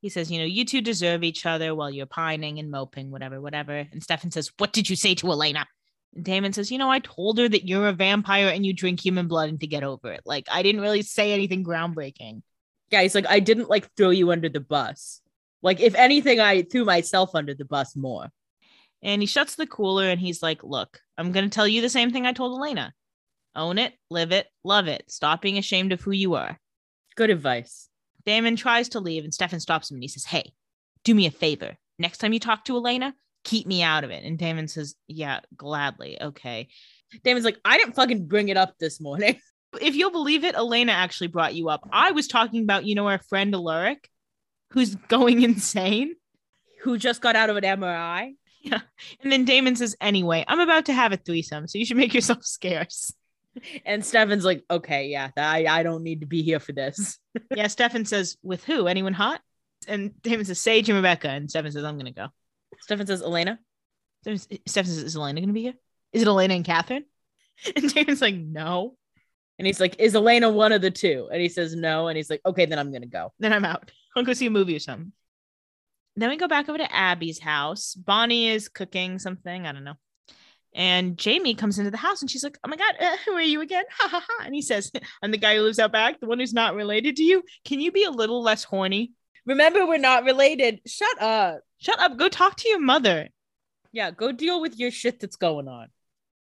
He says, You know, you two deserve each other while you're pining and moping, whatever, whatever. And Stefan says, What did you say to Elena? And Damon says, You know, I told her that you're a vampire and you drink human blood and to get over it. Like, I didn't really say anything groundbreaking. Yeah, he's like, I didn't like throw you under the bus. Like, if anything, I threw myself under the bus more. And he shuts the cooler and he's like, Look, I'm going to tell you the same thing I told Elena own it, live it, love it. Stop being ashamed of who you are. Good advice. Damon tries to leave and Stefan stops him and he says, Hey, do me a favor. Next time you talk to Elena, keep me out of it. And Damon says, Yeah, gladly. Okay. Damon's like, I didn't fucking bring it up this morning. <laughs> If you'll believe it, Elena actually brought you up. I was talking about, you know, our friend Alaric, who's going <laughs> insane. Who just got out of an MRI? Yeah. And then Damon says, Anyway, I'm about to have a threesome, so you should make yourself <laughs> scarce. And Stefan's like, okay, yeah, I, I don't need to be here for this. <laughs> yeah, Stefan says, With who? Anyone hot? And Damon says, Sage and Rebekah. And Stefan says, I'm going to go. Stefan says, Elena? Stefan says, Is Elena going to be here? Is it Elena and Catherine? And Damon's like, No. And he's like, Is Elena one of the two? And he says, No. And he's like, Okay, then I'm going to go. Then I'm out. I'll go see a movie or something. Then we go back over to Abby's house. Bonnie is cooking something. I don't know. And Jamie comes into the house and she's like, Oh my God, uh, who are you again? <laughs> Ha ha ha. And he says, <laughs> I'm the guy who lives out back, the one who's not related to you. Can you be a little less horny? Remember, we're not related. Shut up. Shut up. Go talk to your mother. Yeah, go deal with your shit that's going on.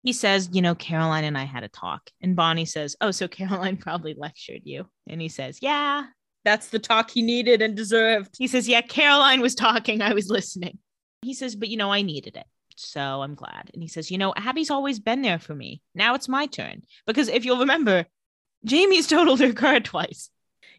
He says, You know, Caroline and I had a talk. And Bonnie says, Oh, so <laughs> Caroline probably lectured you. And he says, Yeah. That's the talk he needed and deserved. He says, Yeah, Caroline was talking. I was listening. He says, But you know, I needed it. So I'm glad. And he says, You know, Abby's always been there for me. Now it's my turn. Because if you'll remember, Jamie's totaled her car twice.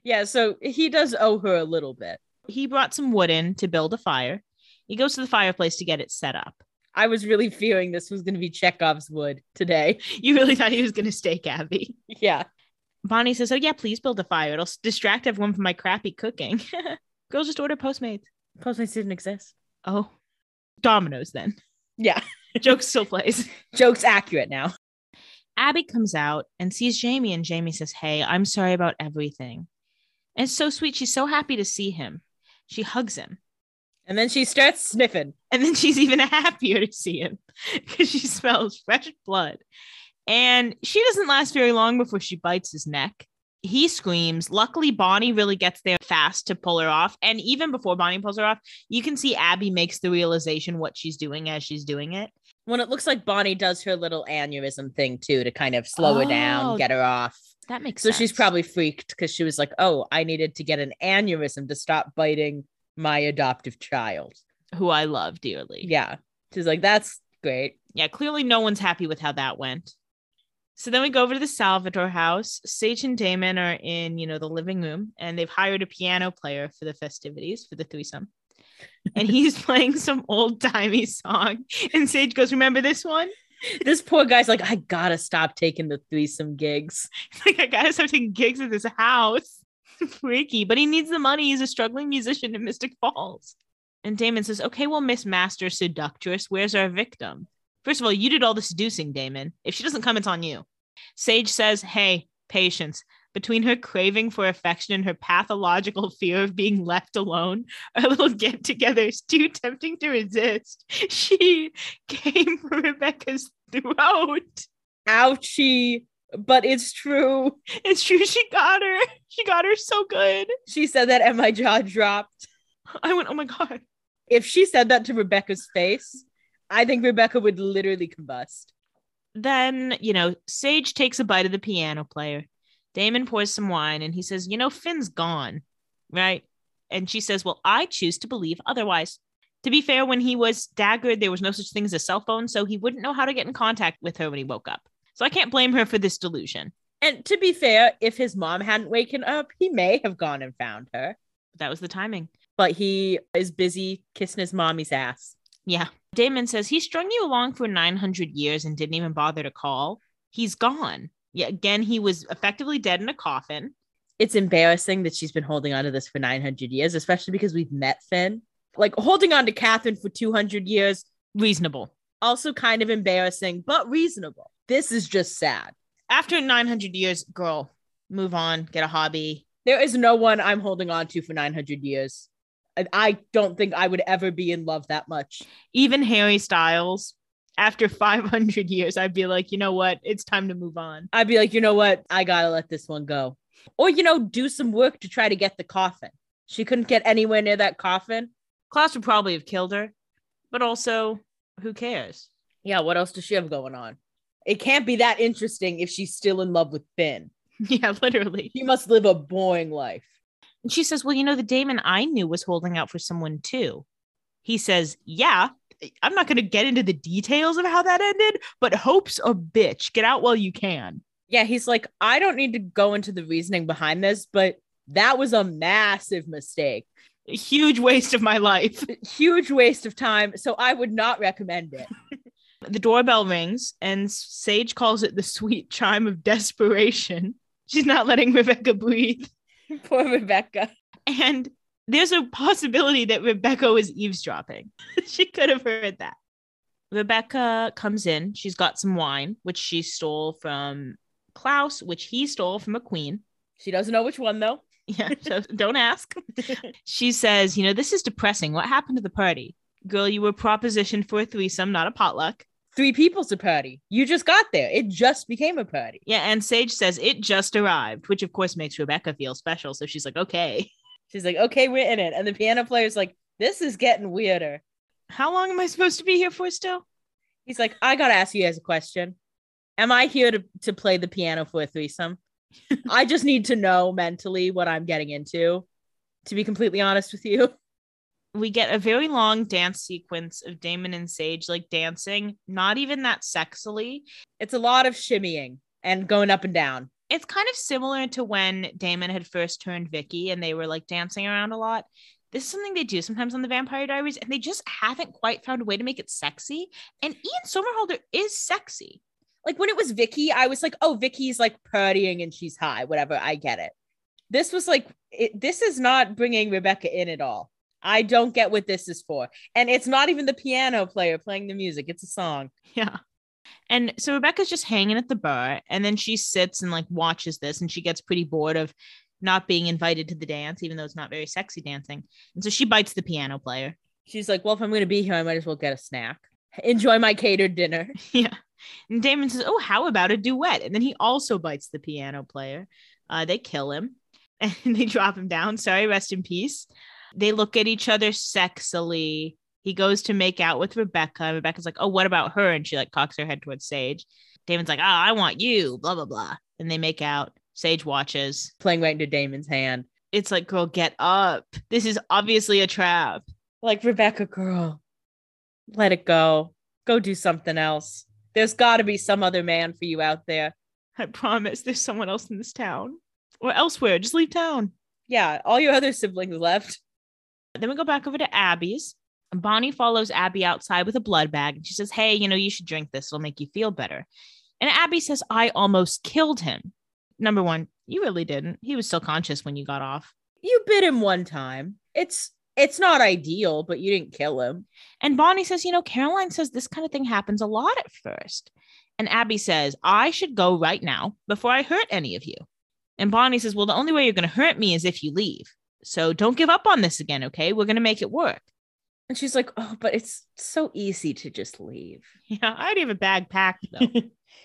Yeah, so he does owe her a little bit. He brought some wood in to build a fire. He goes to the fireplace to get it set up. I was really fearing this was going to be Chekhov's wood today. <laughs> You really thought he was going to stake Abby. Yeah. Bonnie says, Oh, yeah, please build a fire. It'll distract everyone from my crappy cooking. <laughs> Girls just order Postmates. Postmates didn't exist. Oh, Domino's then. Yeah. <laughs> Joke still plays. <laughs> Joke's accurate now. Abby comes out and sees Jamie, and Jamie says, Hey, I'm sorry about everything. And it's so sweet. She's so happy to see him. She hugs him. And then she starts sniffing. And then she's even happier to see him because she smells fresh blood. And she doesn't last very long before she bites his neck. He screams. Luckily, Bonnie really gets there fast to pull her off. And even before Bonnie pulls her off, you can see Abby makes the realization what she's doing as she's doing it. When it looks like Bonnie does her little aneurysm thing too to kind of slow her Oh. down, get her off. That makes So sense. she's probably freaked because she was like, oh, I needed to get an aneurysm to stop biting my adoptive child. who I love dearly. Yeah. She's like, that's great. yeah, clearly no one's happy with how that went. So then we go over to the Salvatore house. Sage and Damon are in, you know, the living room and they've hired a piano player for the festivities for the threesome. And <laughs> he's playing some old timey song. And Sage goes, Remember this one? This poor guy's like, I gotta stop taking the threesome gigs. <laughs> Like, I gotta stop taking gigs at this house. <laughs> Freaky, but he needs the money. He's a struggling musician in Mystic Falls. And Damon says, Okay, well, Miss Master Seductress, where's our victim? First of all, you did all the seducing, Damon. If she doesn't come, it's on you. Sage says, Hey, patience. Between her craving for affection and her pathological fear of being left alone, our little get together is too tempting to resist. <laughs> She came for Rebekah's throat. Ouchie. But it's true. It's true. She got her. She got her so good. She said that and my jaw dropped. <laughs> I went, oh my God. If she said that to Rebekah's face, I think Rebekah would literally combust. Then, you know, Sage takes a bite of the piano player. Damon pours some wine and he says, You know, Finn's gone, right? And she says, Well, I choose to believe otherwise. To be fair, when he was daggered, there was no such thing as a cell phone, so he wouldn't know how to get in contact with her when he woke up. So I can't blame her for this delusion. And to be fair, if his mom hadn't waken up, he may have gone and found her. But that was the timing. But he is busy kissing his mommy's ass. Yeah. Damon says he strung you along for 900 years and didn't even bother to call. He's gone. Yeah, again, he was effectively dead in a coffin. It's embarrassing that she's been holding on to this for 900 years, especially because we've met Finn. Like holding on to Catherine for 200 years, Reasonable. also kind of embarrassing, but reasonable. This is just sad. After 900 years, girl, move on, get a hobby. There is no one I'm holding on to for 900 years. And I don't think I would ever be in love that much. Even Harry Styles, after 500 years, I'd be like, you know what? It's time to move on. I'd be like, you know what? I gotta let this one go. Or, you know, do some work to try to get the coffin. She couldn't get anywhere near that coffin. Klaus would probably have killed her, but also, who cares? Yeah, what else does she have going on? It can't be that interesting if she's still in love with Finn. <laughs> Yeah, literally. He must live a boring life. And she says, Well, you know, the Damon I knew was holding out for someone too. He says, Yeah, I'm not going to get into the details of how that ended, but hope's a bitch. Get out while you can. Yeah, he's like, I don't need to go into the reasoning behind this, but that was a massive mistake. A huge waste of my life. <laughs> Huge waste of time. So I would not recommend it. <laughs> The doorbell rings, and Sage calls it the sweet chime of desperation. She's not letting Rebekah breathe. <laughs> Poor Rebekah. And there's a possibility that Rebekah was eavesdropping. <laughs> she could have heard that. Rebekah comes in. She's got some wine, which she stole from Klaus, which he stole from a queen. She doesn't know which one though. <laughs> Yeah, so don't ask. she says, You know, this is depressing. What happened to the party? Girl, you were propositioned for a threesome, not a potluck. Three people's a party. You just got there. It just became a party. Yeah, and Sage says it just arrived, which of course makes Rebekah feel special. So she's like, Okay, She's like, okay, we're in it. And the piano player's like, this is getting weirder. how long am I supposed to be here for still? He's like, I gotta ask you guys a question. Am I here to, to play the piano for a threesome? <laughs> I just need to know mentally what I'm getting into, to be completely honest with you. We get a very long dance sequence of Damon and Sage like dancing, not even that sexily. It's a lot of shimmying and going up and down. It's kind of similar to when Damon had first turned Vicki and they were like dancing around a lot. This is something they do sometimes on the Vampire Diaries, and they just haven't quite found a way to make it sexy. And Ian Somerhalder is sexy. Like when it was Vicki, I was like, oh, Vicki's like partying and she's high, whatever. I get it. This was like, it, this is not bringing Rebekah in at all. I don't get what this is for. And it's not even the piano player playing the music, it's a song. Yeah. And so Rebekah's just hanging at the bar, and then she sits and like watches this, and she gets pretty bored of not being invited to the dance, even though it's not very sexy dancing. And so she bites the piano player. She's like, well, if I'm going to be here, I might as well get a snack. Enjoy my catered dinner. <laughs> Yeah. And Damon says, Oh, how about a duet? And then he also bites the piano player. Uh, they kill him <laughs> and they drop him down. Sorry, rest in peace. They look at each other sexily. He goes to make out with Rebekah. And Rebekah's like, Oh, what about her? And she like cocks her head towards Sage. Damon's like, Oh, I want you, blah, blah, blah. And they make out. Sage watches. Playing right into Damon's hand. It's like, Girl, get up. This is obviously a trap. Like, Rebekah, girl, let it go. Go do something else. There's got to be some other man for you out there. I promise there's someone else in this town or elsewhere. Just leave town. Yeah, all your other siblings left. Then we go back over to Abby's. Bonnie follows Abby outside with a blood bag and she says, Hey, you know, you should drink this. It'll make you feel better. And Abby says, I almost killed him. Number one, you really didn't. He was still conscious when you got off. You bit him one time. It's it's not ideal, but you didn't kill him. And Bonnie says, You know, Caroline says this kind of thing happens a lot at first. And Abby says, I should go right now before I hurt any of you. And Bonnie says, Well, the only way you're going to hurt me is if you leave. So don't give up on this again, okay? We're going to make it work. And she's like, "Oh, but it's so easy to just leave." <laughs> Yeah, I already have a bag packed though. <laughs>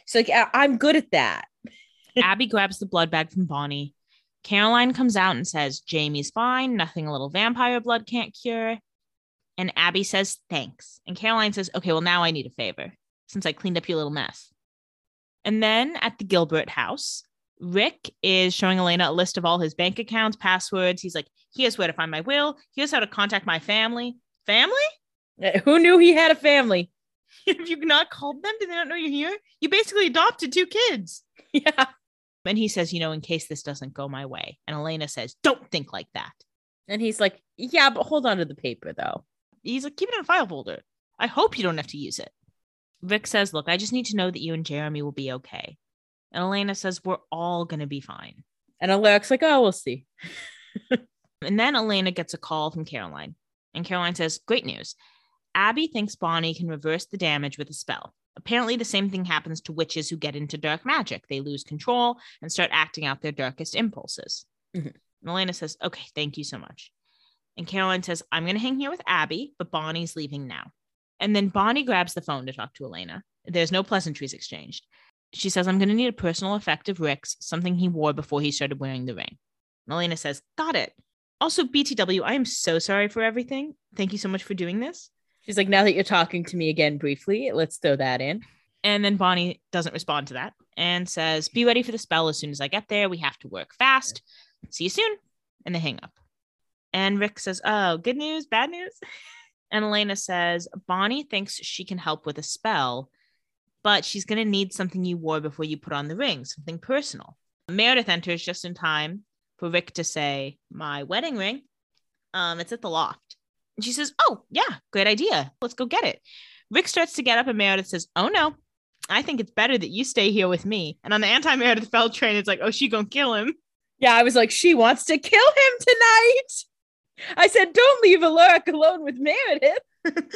She's like, "I- "I'm good at that." <laughs> Abby grabs the blood bag from Bonnie. Caroline comes out and says, Jamie's fine. Nothing a little vampire blood can't cure. And Abby says, thanks. And Caroline says, okay, well, now I need a favor since I cleaned up your little mess. And then at the Gilbert house, Rick is showing Elena a list of all his bank accounts, passwords. He's like, here's where to find my will. Here's how to contact my family. Family? Uh, Who knew he had a family? <laughs> Have you not called them? Did they not know you're here? You basically adopted two kids. <laughs> Yeah. And he says, you know, in case this doesn't go my way. And Elena says, don't think like that. And he's like, "Yeah, but hold on to the paper though." He's like, keep it in a file folder. I hope you don't have to use it. Rick says, Look, I just need to know that you and Jeremy will be okay. And Elena says, We're all going to be fine. And Alaric's like, oh, we'll see. <laughs> And then Elena gets a call from Caroline. And Caroline says, Great news. Abby thinks Bonnie can reverse the damage with a spell. Apparently, the same thing happens to witches who get into dark magic. They lose control and start acting out their darkest impulses. Mhm. And Elena says, Okay, thank you so much. And Caroline says, I'm going to hang here with Abby, but Bonnie's leaving now. And then Bonnie grabs the phone to talk to Elena. There's no pleasantries exchanged. She says, I'm going to need a personal effect of Rick's, something he wore before he started wearing the ring. And Elena says, Got it. Also, BTW, I am so sorry for everything. Thank you so much for doing this. She's like, now that you're talking to me again briefly, let's throw that in. And then Bonnie doesn't respond to that and says, Be ready for the spell as soon as I get there. We have to work fast. See you soon. And they hang up. And Rick says, Oh, good news, bad news. <laughs> And Elena says, Bonnie thinks she can help with a spell, but she's going to need something you wore before you put on the ring, something personal. Meredith enters just in time for Rick to say, My wedding ring. Um, it's at the loft. And she says, Oh, yeah, great idea. Let's go get it. Rick starts to get up, and Meredith says, Oh, no. I think it's better that you stay here with me. And on the anti Meredith Fell train, it's like, Oh, she gonna kill him. Yeah, I was like, she wants to kill him tonight. I said, don't leave Alaric alone with Meredith. <laughs>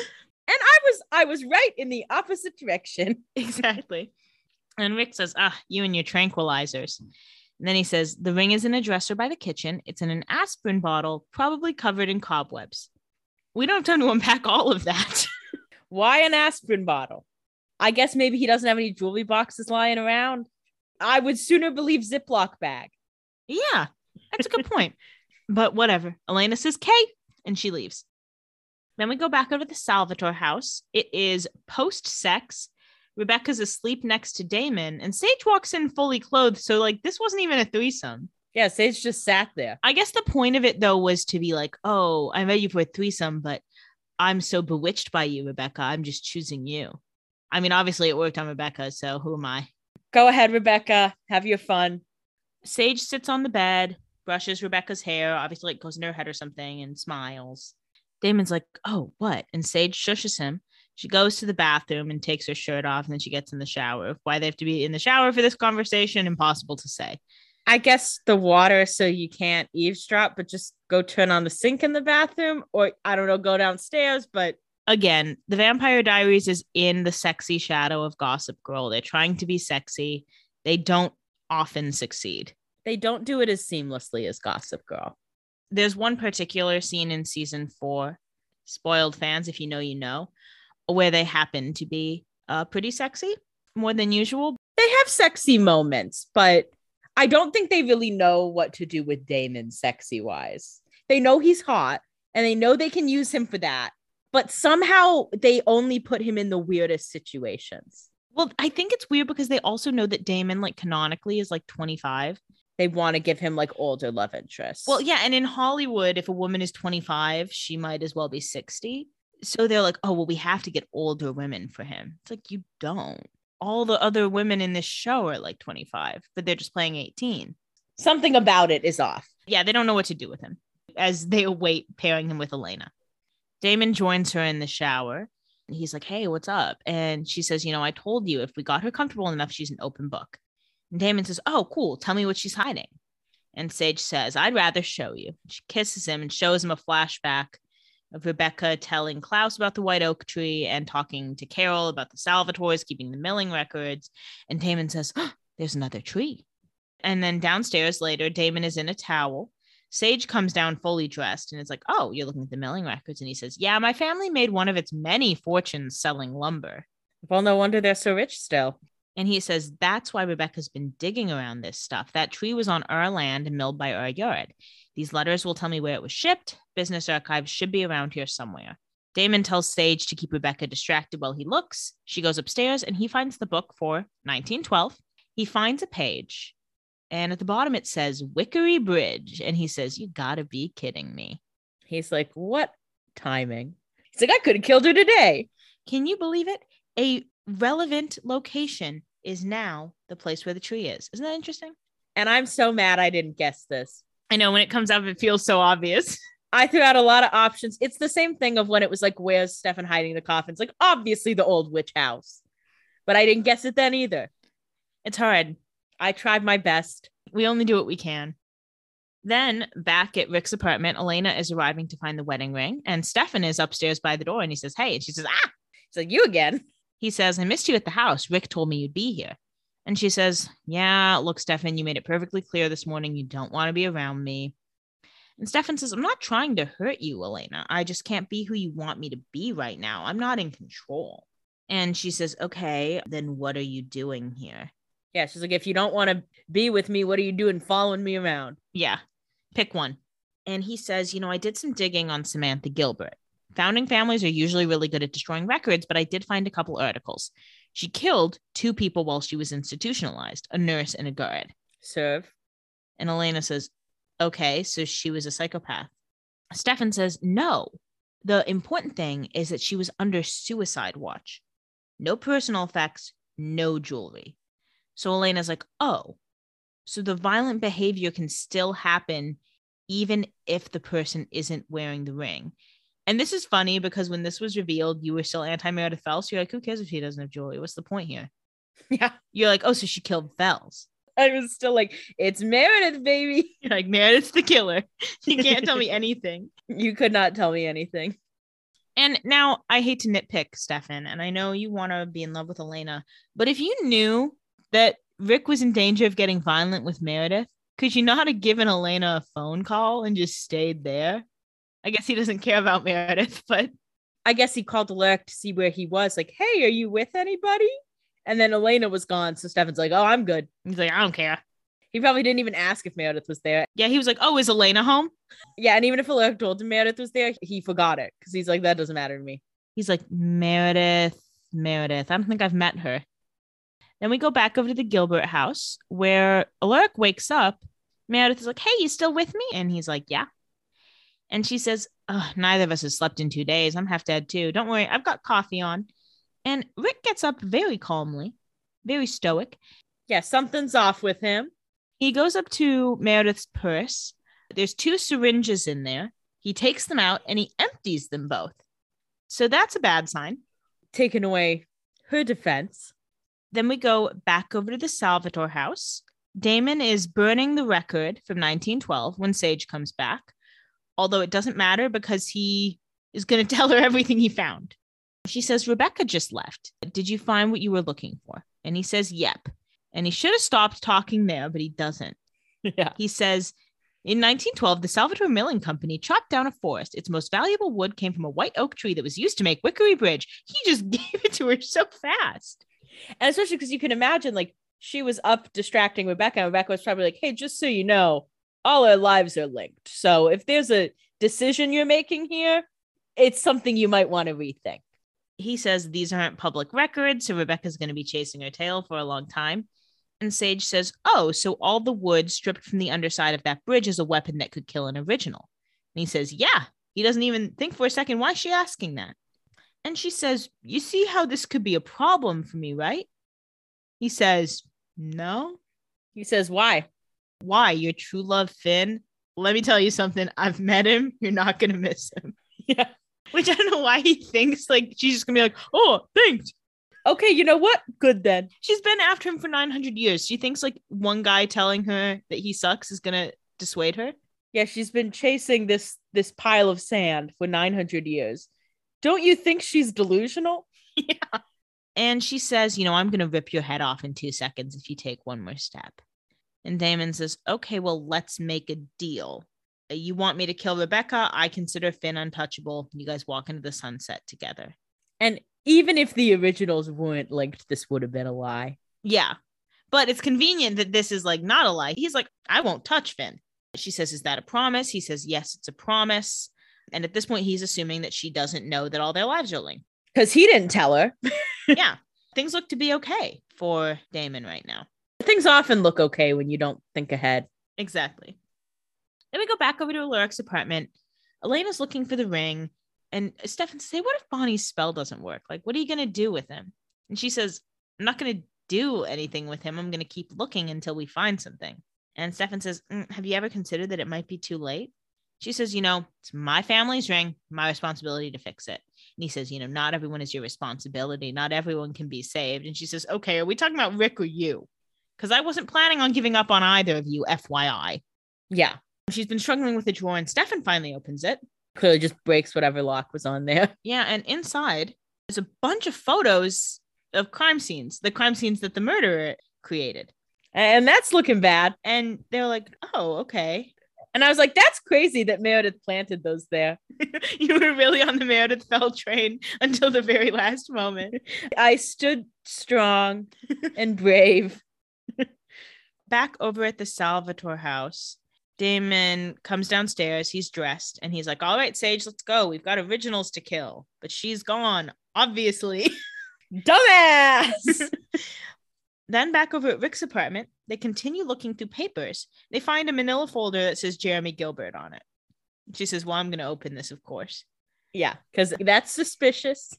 and I was I was right in the opposite direction. <laughs> exactly. And Rick says, Ah, you and your tranquilizers. And then he says, The ring is in a dresser by the kitchen. It's in an aspirin bottle, probably covered in cobwebs. We don't have time to <laughs> unpack all of that. <laughs> Why an aspirin bottle? I guess maybe he doesn't have any jewelry boxes lying around. I would sooner believe Ziploc bag. yeah, that's a good point. But whatever. Elena says K and she leaves. Then we go back over to the Salvatore house. It is post sex. Rebekah's asleep next to Damon, and Sage walks in fully clothed. So, like, this wasn't even a threesome. Yeah, Sage just sat there. I guess the point of it though was to be like, oh, I met you for a threesome, but I'm so bewitched by you, Rebekah. I'm just choosing you. I mean, obviously it worked on Rebekah, so who am I? Go ahead, Rebekah. Have your fun. Sage sits on the bed, brushes Rebekah's hair, obviously like goes in her head or something, and smiles. Damon's like, oh, what? And Sage shushes him. She goes to the bathroom and takes her shirt off, and then she gets in the shower. Why they have to be in the shower for this conversation, impossible to say. I guess the water so you can't eavesdrop, but just go turn on the sink in the bathroom, or I don't know, go downstairs. But again, the Vampire Diaries is in the sexy shadow of Gossip Girl. They're trying to be sexy. They don't often succeed. they don't do it as seamlessly as Gossip Girl. There's one particular scene in season four, spoiled fans, if you know, you know, where they happen to be uh, pretty sexy more than usual. They have sexy moments, but I don't think they really know what to do with Damon sexy wise. They know he's hot and they know they can use him for that, but somehow they only put him in the weirdest situations. Well, I think it's weird because they also know that Damon, like canonically, is like 25. They want to give him like older love interests. Well, yeah. And in Hollywood, if a woman is 25, she might as well be 60. So they're like, oh, well, we have to get older women for him. It's like, you don't. All the other women in this show are like 25, but they're just playing 18. something about it is off. Yeah, they don't know what to do with him as they await pairing him with Elena. Damon joins her in the shower. And he's like, hey, what's up? And she says, you know, I told you if we got her comfortable enough, she's an open book. Damon says, oh, cool. Tell me what she's hiding. And Sage says, I'd rather show you. She kisses him and shows him a flashback of Rebekah telling Klaus about the white oak tree and talking to Carol about the Salvatores keeping the milling records. And Damon says, oh, there's another tree. And then downstairs later, Damon is in a towel. Sage comes down fully dressed and is like, Oh, you're looking at the milling records. And he says, Yeah, my family made one of its many fortunes selling lumber. Well, no wonder they're so rich still. And he says, That's why Rebekah's been digging around this stuff. That tree was on our land and milled by our yard. These letters will tell me where it was shipped. Business archives should be around here somewhere. Damon tells Sage to keep Rebekah distracted while he looks. She goes upstairs and he finds the book for 1912. He finds a page, and at the bottom it says Wickery Bridge. And he says, You gotta be kidding me. He's like, what timing? He's like, I could have killed her today. Can you believe it? A relevant location is now the place where the tree is. Isn't that interesting? And I'm so mad I didn't guess this. I know when it comes up, it feels so obvious. <laughs> I threw out a lot of options. It's the same thing of when it was like, where's Stefan hiding the coffins? Like, obviously the old witch house. But I didn't guess it then either. It's hard. I tried my best. We only do what we can. Then back at Rick's apartment, Elena is arriving to find the wedding ring, and Stefan is upstairs by the door and he says, Hey, and she says, Ah, It's like, you again. He says, I missed you at the house. Rick told me you'd be here. And she says, Yeah, look, Stefan, you made it perfectly clear this morning you don't want to be around me. And Stefan says, I'm not trying to hurt you, Elena. I just can't be who you want me to be right now. I'm not in control. And she says, Okay, then what are you doing here? Yeah, she's like, if you don't want to be with me, what are you doing following me around? Yeah, pick one. And he says, You know, I did some digging on Samantha Gilbert. Founding families are usually really good at destroying records, but I did find a couple articles. She killed two people while she was institutionalized a nurse and a guard. Serve. And Elena says, Okay, so she was a psychopath. Stefan says, No. The important thing is that she was under suicide watch. No personal effects, no jewelry. So Elena's like, Oh, so the violent behavior can still happen even if the person isn't wearing the ring. And this is funny because when this was revealed, you were still anti Meredith Fells. You're like, Who cares if she doesn't have jewelry? What's the point here? <laughs> Yeah. You're like, Oh, so she killed Fells. I was still like, it's Meredith, baby. <laughs> You're like, Meredith's the killer. <laughs> You can't tell me anything. You could not tell me anything. And now I hate to nitpick Stefan, and I know you want to be in love with Elena, but if you knew that Rick was in danger of getting violent with Meredith, could you not have given Elena a phone call and just stayed there? I guess he doesn't care about Meredith, <laughs> but I guess he called Alec to see where he was. Like, hey, are you with anybody? And then Elena was gone. So Stefan's like, oh, I'm good. he's like, I don't care. He probably didn't even ask if Meredith was there. Yeah, he was like, Oh, is Elena home? Yeah. And even if Alec told him Meredith was there, he forgot it because he's like, that doesn't matter to me. He's like, Meredith, Meredith. I don't think I've met her. Then we go back over to the Gilbert house where Alaric wakes up. Meredith is like, Hey, you still with me? And he's like, Yeah. And she says, "Ugh, Neither of us has slept in two days. I'm half dead too. Don't worry, I've got coffee on. And Rick gets up very calmly, very stoic. Yeah. Something's off with him. He goes up to Meredith's purse. There's two syringes in there. He takes them out and he empties them both. So that's a bad sign. Taking away her defense. Then we go back over to the Salvatore house. Damon is burning the record from 1912 when Sage comes back, although it doesn't matter because he is going <laughs> to tell her everything he found. She says, Rebekah just left. Did you find what you were looking for? And he says, Yep. And he should have stopped talking there, but he doesn't. <laughs> Yeah. He says, in 1912, the Salvatore Milling Company chopped down a forest. Its most valuable wood came from a white oak tree that was used to make Wickery Bridge. He just <laughs> gave it to her so fast. And especially because you can imagine, like, she was up distracting Rebekah. And Rebekah was probably like, hey, just so you know, all our lives are linked. So if there's a decision you're making here, it's something you might want to rethink. He says these aren't public records, so Rebekah's going to be chasing her tail for a long time. And Sage says, Oh, so all the wood stripped from the underside of that bridge is a weapon that could kill an original. And he says, Yeah. He doesn't even think for a second, why is she asking that? And she says, You see how this could be a problem for me, right? He says, No. He says, why? Why? Your true love, Finn? Let me tell you something. I've met him. You're not going to miss him. <laughs> Yeah. Which I don't know why he thinks like she's just going to be like, Oh, thanks. Okay, you know what? Good then. She's been after him for 900 years. She thinks like one guy telling her that he sucks is going to dissuade her. Yeah, she's been chasing this this pile of sand for 900 years. Don't you think she's delusional? <laughs> yeah. And she says, You know, I'm going to rip your head off in two seconds if you take one more step. And Damon says, Okay, well, let's make a deal. Uh, You want me to kill Rebekah? I consider Finn untouchable. You guys walk into the sunset together. And even if the originals weren't linked, this would have been a lie. Yeah. But it's convenient that this is like not a lie. He's like, I won't touch Finn. She says, Is that a promise? He says, Yes, it's a promise. And at this point, he's assuming that she doesn't know that all their lives are linked. Because he didn't tell her. yeah. <laughs> Things look to be okay for Damon right now. Things often look okay when you don't think ahead. Exactly. Then we go back over to Alaric's apartment. Elena's looking for the ring. And Stefan says, What if Bonnie's spell doesn't work? Like, what are you going to do with him? And she says, I'm not going to do anything with him. I'm going to keep looking until we find something. And Stefan says, "Mm, Have you ever considered that it might be too late? She says, You know, it's my family's ring, my responsibility to fix it. And he says, You know, not everyone is your responsibility. Not everyone can be saved. And she says, Okay, are we talking about Rick or you? Because I wasn't planning on giving up on either of you, FYI. Yeah. She's been struggling with the drawer, and Stefan finally opens it. Clearly just breaks whatever lock was on there. <laughs> Yeah, and inside there's a bunch of photos of crime scenes, the crime scenes that the murderer created. And that's looking bad. And they're like, oh, okay. And I was like, that's crazy that Meredith planted those there. <laughs> you were really on the Meredith Fell train until the very last moment. I stood strong and brave. Back over at the Salvatore house, Damon comes downstairs. He's dressed and he's like, All right, Sage, let's go. We've got originals to kill, but she's gone, obviously. <laughs> Dumbass. <laughs> then back over at Rick's apartment, they continue looking through papers. They find a manila folder that says Jeremy Gilbert on it. She says, Well, I'm going to open this, of course. yeah, because that's suspicious.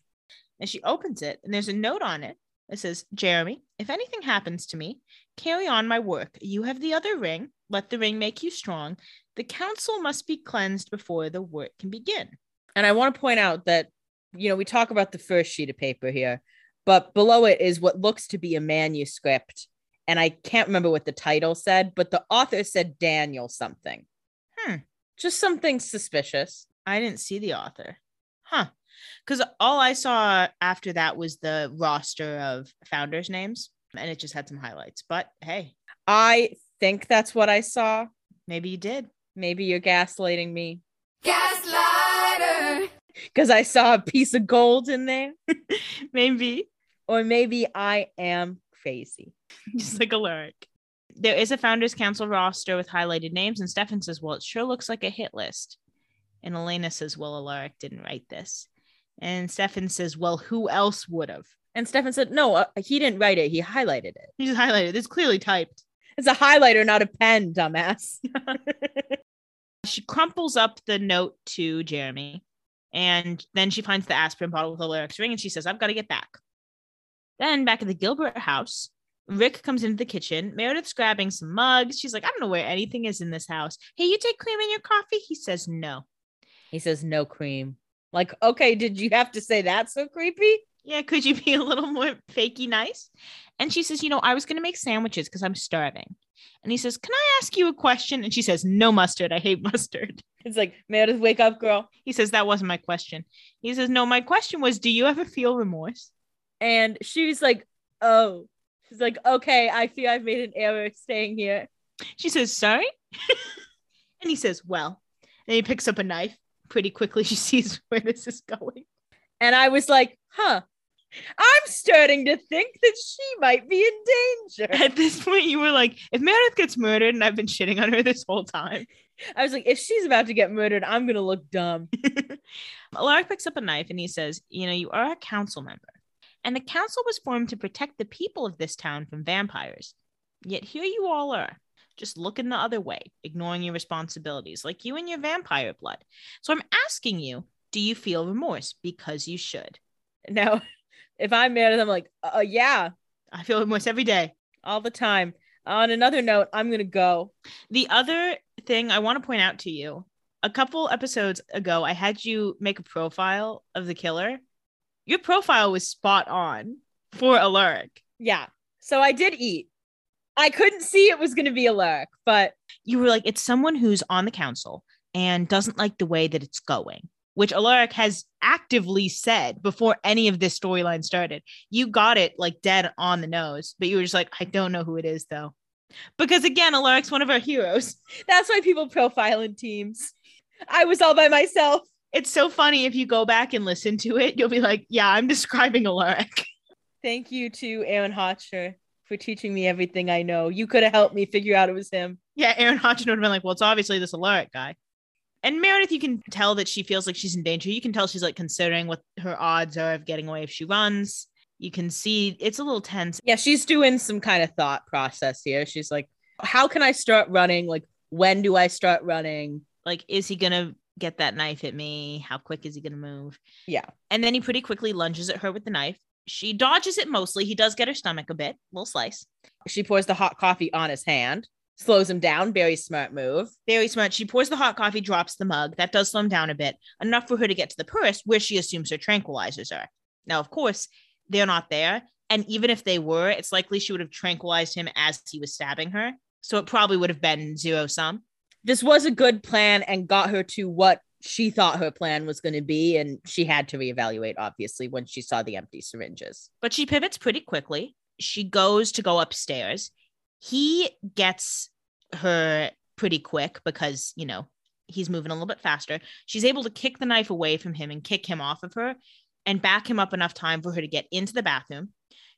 And she opens it, and there's a note on it that says, Jeremy, if anything happens to me, carry on my work. You have the other ring. Let the ring make you strong. The council must be cleansed before the work can begin. And I want to point out that, you know, we talk about the first sheet of paper here, but below it is what looks to be a manuscript. And I can't remember what the title said, but the author said Daniel something. Hmm. Just something suspicious. I didn't see the author. Huh. Because all I saw after that was the roster of founders' names, and it just had some highlights. But hey, I think that's what I saw. maybe you did. Maybe you're gaslighting me Gaslighter. because I saw a piece of gold in there. <laughs> maybe. Or maybe I am crazy. <laughs> just like Alaric. There is a founders council roster with highlighted names, and Stefan says, Well, it sure looks like a hit list. And Elena says, Well, Alaric didn't write this. And Stefan says, Well, who else would have? And Stefan said, no, uh, he didn't write it. He highlighted it. He just highlighted. It's clearly typed. It's a highlighter, not a pen, dumbass. <laughs> <laughs> She crumples up the note to Jeremy, and then she finds the aspirin bottle with the Alaric's ring, and she says, I've got to get back. Then back at the Gilbert house, Rick comes into the kitchen. Meredith's grabbing some mugs. She's like, I don't know where anything is in this house. Hey, you take cream in your coffee? He says, No. he says, no cream. Like, okay, did you have to say that so creepy? Yeah, could you be a little more fakey nice? And she says, You know, I was going to make sandwiches because I'm starving. And he says, Can I ask you a question? And she says, No mustard. I hate mustard. <laughs> It's like, Meredith, wake up, girl. He says, That wasn't my question. He says, No, my question was, Do you ever feel remorse? And she's like, oh. She's like, okay, I feel I've made an error staying here. She says, Sorry. <laughs> and he says, Well. And he picks up a knife. Pretty quickly, <laughs> she sees where this is going. And I was like, huh. I'm starting to think that she might be in danger. <laughs> At this point, you were like, If Meredith gets murdered and I've been shitting on her this whole time, <laughs> I was like, if she's about to get murdered, I'm going to look dumb. Alaric picks up a knife and he says, You know, you are a council member, and the council was formed to protect the people of this town from vampires. Yet here you all are, just looking the other way, ignoring your responsibilities, like you and your vampire blood. So I'm asking you, do you feel remorse? Because you should. <laughs> Now, if I'm Meredith, I'm like, uh, yeah, I feel remorse every day. all the time. On another note, I'm going to go. The other thing I want to point out to you a couple episodes ago, I had you make a profile of the killer. Your profile was spot on for Alaric. Yeah. So I did eat. I couldn't see it was going to be a but you were like, it's someone who's on the council and doesn't like the way that it's going, which Alaric has actively said before any of this storyline started. You got it like dead on the nose, but you were just like, I don't know who it is though. Because again, Alaric's one of our heroes. <laughs> that's why people profile in teams. I was all by myself. It's so funny if you go back and listen to it, you'll be like, yeah, I'm describing Alaric. <laughs> Thank you to Aaron Hotchner for teaching me everything I know. You could have helped me figure out it was him. Yeah, Aaron Hodgson would have been like, well, it's obviously this Alaric guy. And Meredith, you can tell that she feels like she's in danger. You can tell she's like considering what her odds are of getting away if she runs. You can see it's a little tense. Yeah, she's doing some kind of thought process here. She's like, how can I start running? Like, when do I start running? Like, is he gonna get that knife at me? How quick is he gonna move? Yeah. And then he pretty quickly lunges at her with the knife. She dodges it mostly. He does get her stomach a bit, little slice. She pours the hot coffee on his hand. Slows him down. Very smart move. Very smart. She pours the hot coffee, drops the mug. That does slow him down a bit, enough for her to get to the purse where she assumes her tranquilizers are. Now, of course, they're not there. And even if they were, it's likely she would have tranquilized him as he was stabbing her. So it probably would have been zero sum. This was a good plan and got her to what she thought her plan was going to be. And she had to reevaluate, obviously, when she saw the empty syringes. But she pivots pretty quickly. She goes to go upstairs. He gets her pretty quick because, you know, he's moving a little bit faster. She's able to kick the knife away from him and kick him off of her and back him up enough time for her to get into the bathroom.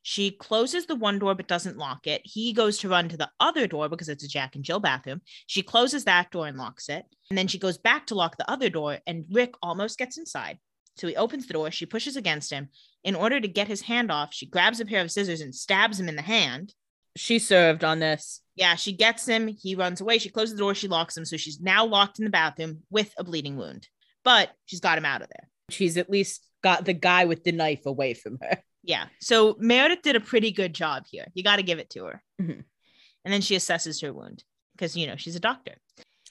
She closes the one door but doesn't lock it. He goes to run to the other door because it's a Jack and Jill bathroom. She closes that door and locks it. And then she goes back to lock the other door, and Rick almost gets inside. So he opens the door. She pushes against him. In order to get his hand off, she grabs a pair of scissors and stabs him in the hand. She served on this. Yeah, she gets him. He runs away. She closes the door. She locks him. So she's now locked in the bathroom with a bleeding wound, but she's got him out of there. She's at least got the guy with the knife away from her. Yeah. So Meredith did a pretty good job here. You got to give it to her. Mhm. And then she assesses her wound because, you know, she's a doctor.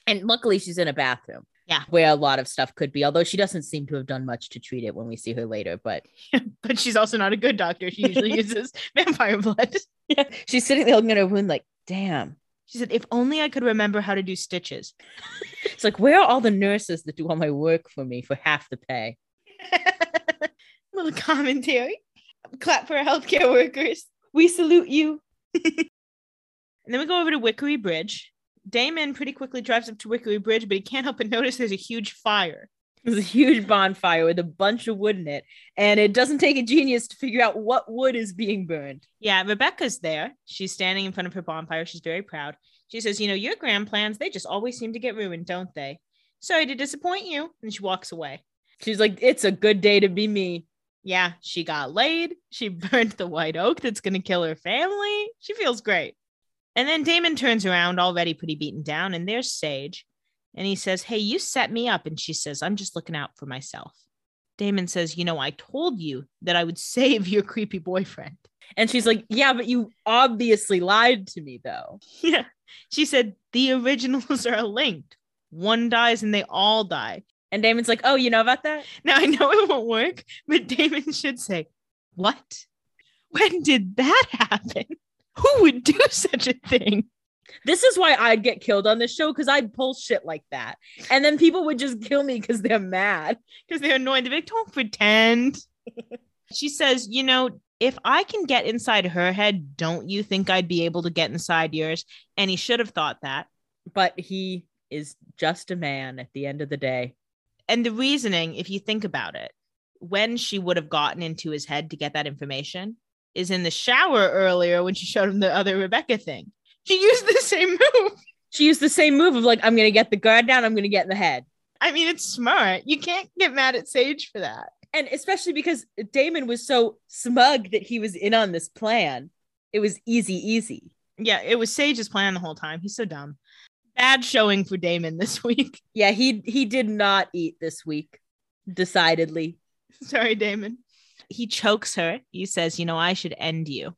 And luckily, she's in a bathroom. Yeah. Where a lot of stuff could be, although she doesn't seem to have done much to treat it when we see her later. But <laughs> but she's also not a good doctor. She usually <laughs> uses vampire blood. yeah, she's sitting there looking at her wound like, damn. She said, if only I could remember how to do stitches. <laughs> It's like, where are all the nurses that do all my work for me for half the pay? Little commentary. Clap for our healthcare workers. We salute you. <laughs> and then we go over to Wickery Bridge. Damon pretty quickly drives up to Wickery Bridge, but he can't help but notice there's a huge fire. There's a huge bonfire with a bunch of wood in it. And it doesn't take a genius to figure out what wood is being burned. Yeah, Rebekah's there. She's standing in front of her bonfire. She's very proud. She says, You know, your grand plans, they just always seem to get ruined, don't they? Sorry to disappoint you. And she walks away. She's like, it's a good day to be me. Yeah, she got laid. She <laughs> burned the white oak that's going to kill her family. She feels great. And then Damon turns around, already pretty beaten down, and there's Sage. And he says, Hey, you set me up. And she says, I'm just looking out for myself. Damon says, You know, I told you that I would <laughs> save your creepy boyfriend. And she's like, yeah, but you obviously lied to me though. Yeah. She said, The originals <laughs> are linked. One dies and they all die. And Damon's like, oh, you know about that? <laughs> Now I know it won't work, but Damon should say, What? When did that happen? Who would do such a thing? This is why I'd get killed on this show because I'd pull shit like that. And then people would just kill me because they're mad. <laughs> Because they're annoyed. They're like, Don't pretend. <laughs> she says, You know, if I can get inside her head, don't you think I'd be able to get inside yours? And he should have thought that. But he is just a man at the end of the day. And the reasoning, if you think about it, when she would have gotten into his head to get that information is in the shower earlier when she showed him the other Rebekah thing. She used the same <laughs> move. She used the same move of like, I'm going to get the guard down, I'm going to get in the head. I mean, it's smart. You can't get mad at Sage for that. And especially because Damon was so smug that he was in on this plan. It was easy, easy. Yeah, it was Sage's plan the whole time. He's so dumb. Bad showing for Damon this week. <laughs> Yeah, he he did not eat this week, decidedly. Sorry, Damon. He chokes her. He says, You know, I should end you.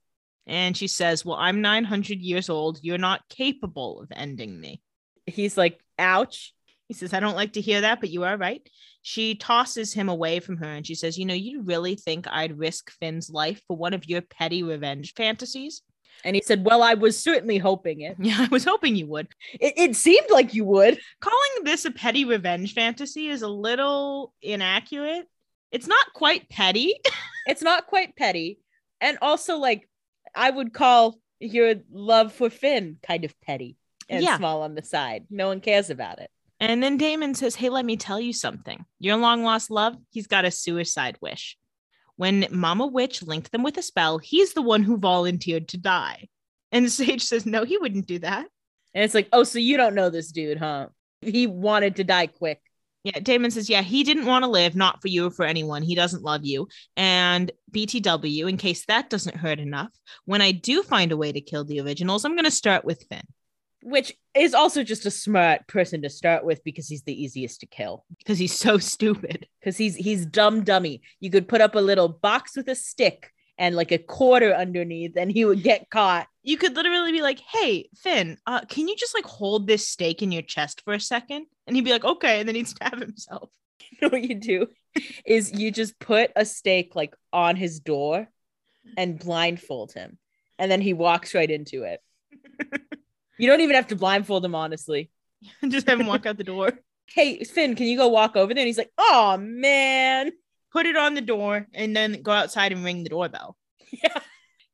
And she says, Well, I'm 900 years old. You're not capable of ending me. He's like, ouch. He says, I don't like to hear that, but you are right. She tosses him away from her and she says, You know, you really think I'd risk Finn's life for one of your petty revenge fantasies? And he said, Well, I was certainly hoping it. Yeah, <laughs> I was hoping you would. It, it seemed like you would. Calling this a petty revenge fantasy is a little inaccurate. It's not quite petty. <laughs> It's not quite petty. And also, like, I would call your love for Finn kind of petty and Yeah. small on the side. No one cares about it. And then Damon says, Hey, let me tell you something. Your long lost love, he's got a suicide wish. When Mama Witch linked them with a spell, he's the one who volunteered to die. And <laughs> Sage says, No, he wouldn't do that. And it's like, oh, so you don't know this dude, huh? He wanted to die quick. Yeah, Damon says, Yeah, he didn't want to live, not for you or for anyone. He doesn't love you. And BTW, in case that doesn't hurt enough, when I do find a way to kill the originals, I'm going to start with Finn Which is also just a smart person to start with because he's the easiest to kill. because he's so <laughs> stupid. Because he's he's dumb dummy. You could put up a little box with a stick and like a quarter underneath, and he would get caught You could literally be like, "Hey, Finn, uh, can you just like hold this stake in your chest for a second? And he'd be like, "Okay," and then he'd stab himself. <laughs> You know what you do is you just put a stake like on his door and blindfold him, and then he walks right into it. <laughs> You don't even have to blindfold him, honestly. <laughs> just have him walk out the door. Hey, Finn, can you go walk over there? And he's like, oh man. Put it on the door, and then go outside and ring the doorbell. <laughs> Yeah.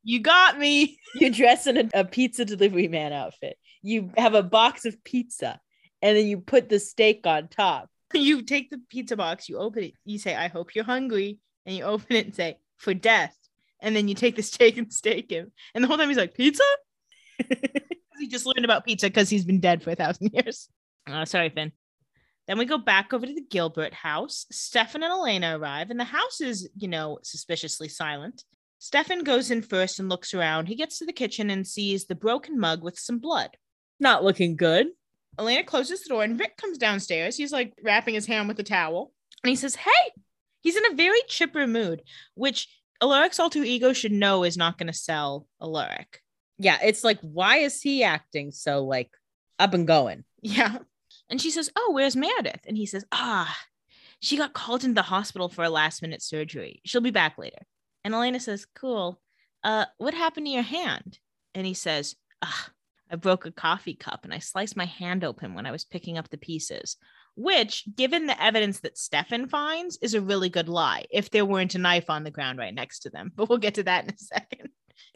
You got me. You dress in a, a pizza delivery man outfit. You have a box of pizza, and then you put the steak on top. <laughs> You take the pizza box, you open it, you say, I hope you're hungry. And you open it and say, for death. And then you take the steak and steak him. And the whole time he's like, pizza? He just learned about pizza because he's been dead for a thousand <laughs> years. Oh, sorry, Finn. Then we go back over to the Gilbert house. Stefan and Elena arrive, and the house is, you know, suspiciously silent. Stefan goes in first and looks around. He gets to the kitchen and sees the broken mug with some blood. Not looking good. Elena closes the door, and Rick comes downstairs. He's like wrapping his hand with a towel, and he says, Hey, he's in a very chipper mood, which Alaric's alter ego should know is not going to sell Alaric. Yeah, it's like, why is he acting so like up and going? Yeah. And she says, Oh, where's Meredith? And he says, Ah, she got called into the hospital for a last minute surgery. She'll be back later. And Elena says, Cool. Uh, what happened to your hand? And he says, Ah, I broke a coffee cup and I sliced my hand open when I was picking up the pieces. Which, given the evidence that Stefan finds, is a really good lie if there weren't a knife on the ground right next to them. But we'll get to that in a second.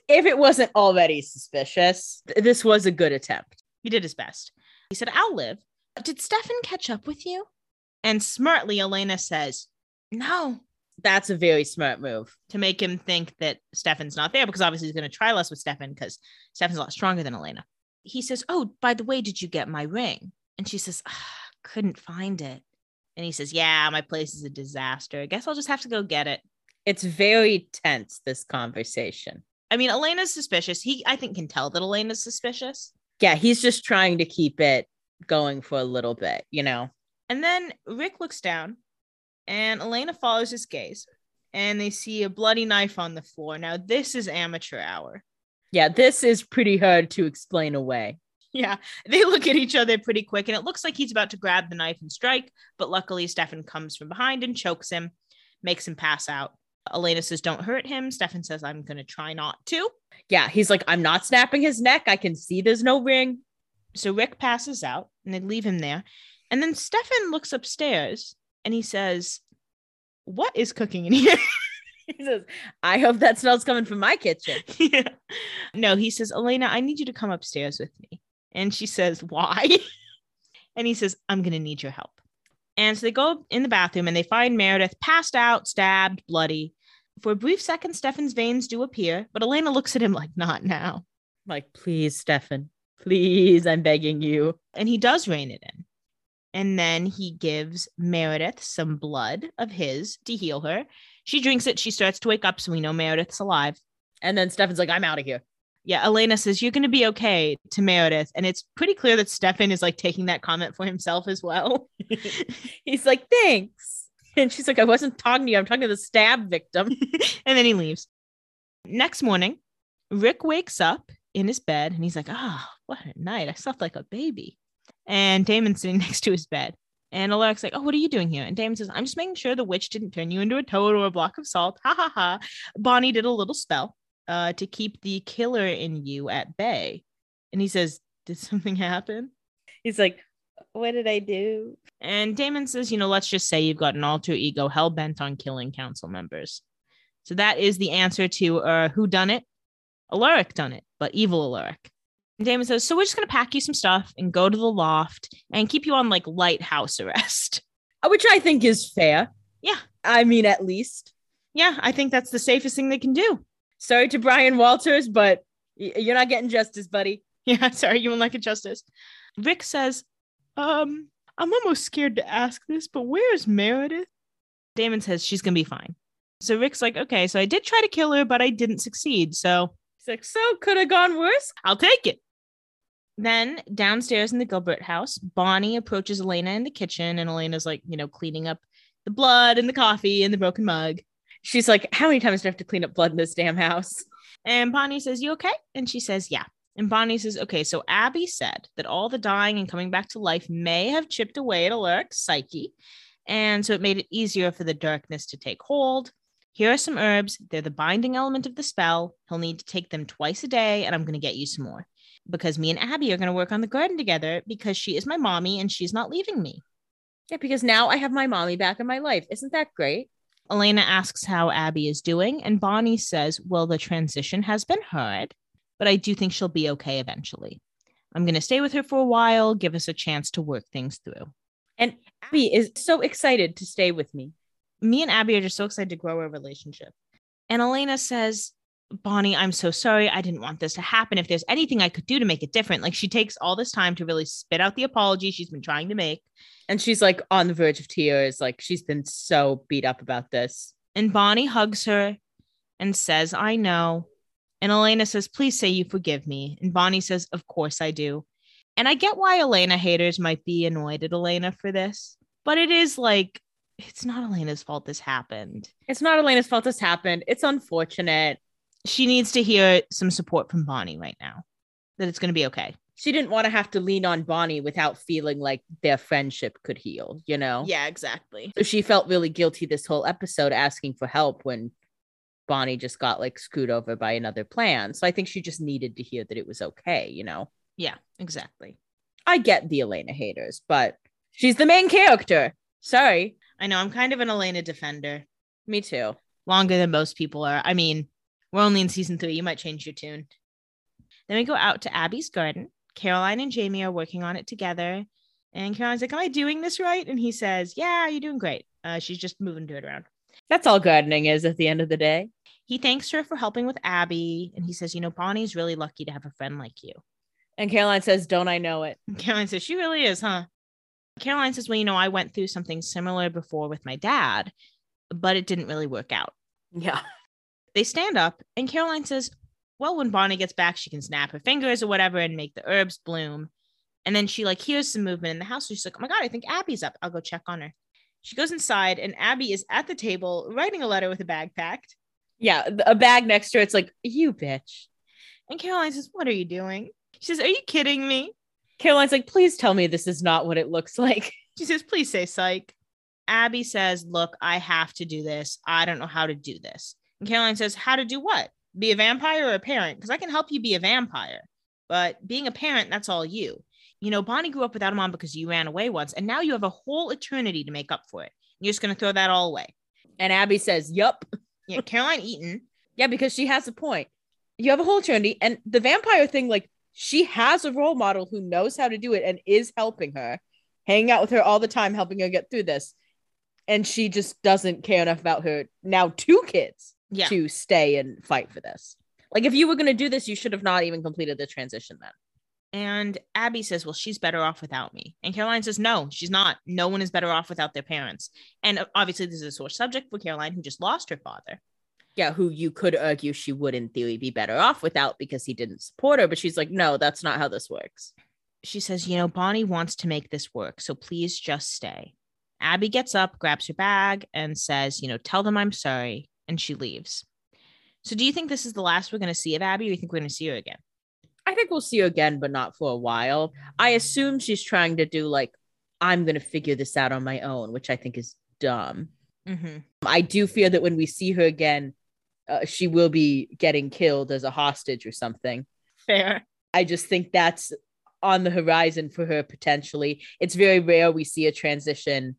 If it wasn't already suspicious, th- this was a good attempt. He did his best. He said, I'll live. Did Stefan catch up with you? And smartly, Elena says, No, That's a very smart move. to make him think that Stefan's not there because obviously he's going to try less with Stefan because Stefan's a lot stronger than Elena. He says, Oh, by the way, did you get my ring? And she says, "Ah, Couldn't find it. And he says, Yeah, my place is a disaster. I guess I'll just have to go get it. It's very tense, this conversation. I mean, Elena's suspicious. He, I think, can tell that Elena's suspicious. Yeah, he's just trying to keep it going for a little bit, you know? And then Rick looks down and Elena follows his gaze and they see a bloody knife on the floor. Now, this is amateur hour. Yeah, this is pretty hard to explain away. Yeah, they look at each other pretty quick, and it looks like he's about to grab the knife and strike, but luckily Stefan comes from behind and chokes him, makes him pass out. Elena says, Don't hurt him. Stefan says, I'm going to try not to. Yeah, he's like, I'm not snapping his neck. I can see there's no ring. So Rick passes out and they leave him there. And then Stefan looks upstairs and he says, What is cooking in here? <laughs> He says, I hope that smell's coming from my kitchen. <laughs> yeah. No, he says, Elena, I need you to come upstairs with me. And she says, Why? <laughs> and he says, I'm going to need your help. And so they go in the bathroom and they find Meredith passed out, stabbed, bloody. For a brief second, Stefan's veins do appear, but Elena looks at him like, Not now. like, please, Stefan, please, I'm begging you. And he does rein it in. And then he gives Meredith some blood of his to heal her. She drinks it. She starts to wake up. So we know Meredith's alive. And then Stefan's like, I'm out of here. Yeah, Elena says, You're going to be okay to Meredith. And it's pretty clear that Stefan is like taking that comment for himself as well. <laughs> <laughs> He's like, thanks. And she's like, I wasn't talking to you. I'm talking to the stab victim. <laughs> and then he leaves. Next morning, Rick wakes up in his bed and he's like, Ah, what a night. I slept like a baby. And Damon's sitting next to his bed. And Alaric's like, Oh, what are you doing here? And Damon says, I'm just making sure the witch didn't turn you into a toad or a block of salt. Ha ha ha. Bonnie did a little spell uh, to keep the killer in you at bay. And he says, Did <laughs> something happen? He's like, what did I do? And Damon says, you know, let's just say you've got an alter ego hell bent on killing council members. So that is the answer to uh, who done it. Alaric done it, but evil Alaric. And Damon says, so we're just gonna pack you some stuff and go to the loft and keep you on like lighthouse <laughs> arrest. Which I think is fair. Yeah. I mean, at least. Yeah, I think that's the safest thing they can do. Sorry to Brian Walters, but you're not getting justice, buddy. <laughs> Yeah, sorry, you won't like it justice. Rick says, um, I'm almost scared to ask this, but where's Meredith? Damon says she's gonna be fine. So Rick's like, okay, so I did try to kill her, but I didn't succeed. So He's like, so could have gone worse. I'll take it. Then downstairs in the Gilbert house, Bonnie approaches Elena in the kitchen, and Elena's like, you know, cleaning up the blood and the coffee and the broken mug. She's like, how many times do I have to clean up blood in this damn house? And Bonnie says, You okay? And she says, Yeah. And Bonnie says, Okay, so Abby said that all the dying and coming back to life may have chipped away at Alaric's psyche. And so it made it easier for the darkness to take hold. Here are some herbs. They're the binding element of the spell. He'll need to take them twice a day, and I'm going to get you some more because me and Abby are going to work on the garden together because she is my mommy and she's not leaving me. Yeah, because now I have my mommy back in my life. Isn't that great? Elena asks how Abby is doing, and Bonnie says, Well, the transition has been hard, but I do think she'll be okay eventually. I'm going to stay with her for a while, give us a chance to work things through. And Abby is so excited to stay with me. Me and Abby are just so excited to grow our relationship. And Elena says, Bonnie, I'm so sorry. I didn't want this to happen. If there's anything I could do to make it different, like she takes all this time to really spit out the apology she's been trying to make. And she's like on the verge of tears. Like she's been so beat up about this. And Bonnie hugs her and says, I know. And Elena says, Please say you forgive me. And Bonnie says, Of course I do. And I get why Elena haters might be annoyed at Elena for this, but it is like, it's not Elena's fault this happened. It's not Elena's fault this happened. It's unfortunate. She needs to hear some support from Bonnie right now that it's going to be okay. She didn't want to have to lean on Bonnie without feeling like their friendship could heal, you know? Yeah, exactly. So she felt really guilty this whole episode asking for help when Bonnie just got like screwed over by another plan. So I think she just needed to hear that it was okay, you know? Yeah, exactly. I get the Elena haters, but she's the main character. Sorry. I know I'm kind of an Elena defender. Me too. Longer than most people are. I mean, we're only in season three. You might change your tune. Then we go out to Abby's garden. Caroline and Jamie are working on it together. And Caroline's like, Am I doing this right? And he says, Yeah, you're doing great. Uh, she's just moving dirt around. That's all gardening is at the end of the day. He thanks her for helping with Abby. And he says, You know, Bonnie's really lucky to have a friend like you. And Caroline says, Don't I know it? And <laughs> Caroline says, She really is, huh? Caroline says, Well, you know, I went through something similar before with my dad, but it didn't really work out. Yeah. They stand up, and Caroline says, Well, when Bonnie gets back, she can snap her fingers or whatever and make the herbs bloom. And then she like hears some movement in the house. So she's like, Oh my God, I think Abby's up. I'll go check on her. She goes inside, and Abby is at the table writing a letter with a bag packed. Yeah. A bag next to her. It's like, You bitch. And Caroline says, What are you doing? She says, Are you kidding me? Caroline's like, Please tell me this is not what it looks <laughs> like. She says, Please say psych. Abby says, Look, I have to do this. I don't know how to do this. And Caroline says, How to do what? Be a vampire or a parent? Because I can help you be a vampire. But being a parent, that's all you. You know, Bonnie grew up without a mom because you ran away once, and now you have a whole eternity to make up for it. You're just going to throw that all away. And Abby says, Yup. <laughs> Yeah, Caroline Eaton. Yeah, because she has a point. You have a whole eternity. And the vampire thing, like, she has a role model who knows how to do it and is helping her, hanging out with her all the time, helping her get through this. And she just doesn't care enough about her now two kids Yeah. to stay and fight for this. Like, if you were going to do this, you should have not even completed the transition then. And Abby says, Well, she's better off without me. And Caroline says, No, she's not. No one is better off without their parents. And uh, obviously, this is a sore subject for Caroline, who just lost her father. Yeah, who you could argue she would, in theory, be better off without because he didn't support her. But she's like, no, that's not how this works. She says, You know, Bonnie wants to make this work. So please just stay. Abby gets up, grabs her bag, and says, You know, tell them I'm sorry. And she leaves. So do you think this is the last we're going to see of Abby, or you think we're going to see her again? I think we'll see her again, but not for a while. I assume she's trying to do like, I'm going to figure this out on my own, which I think is dumb. Mm-hmm. I do fear that when we see her again, uh, she will be getting killed as a hostage or something. Fair. I just think that's on the horizon for her potentially. It's very rare we see a transition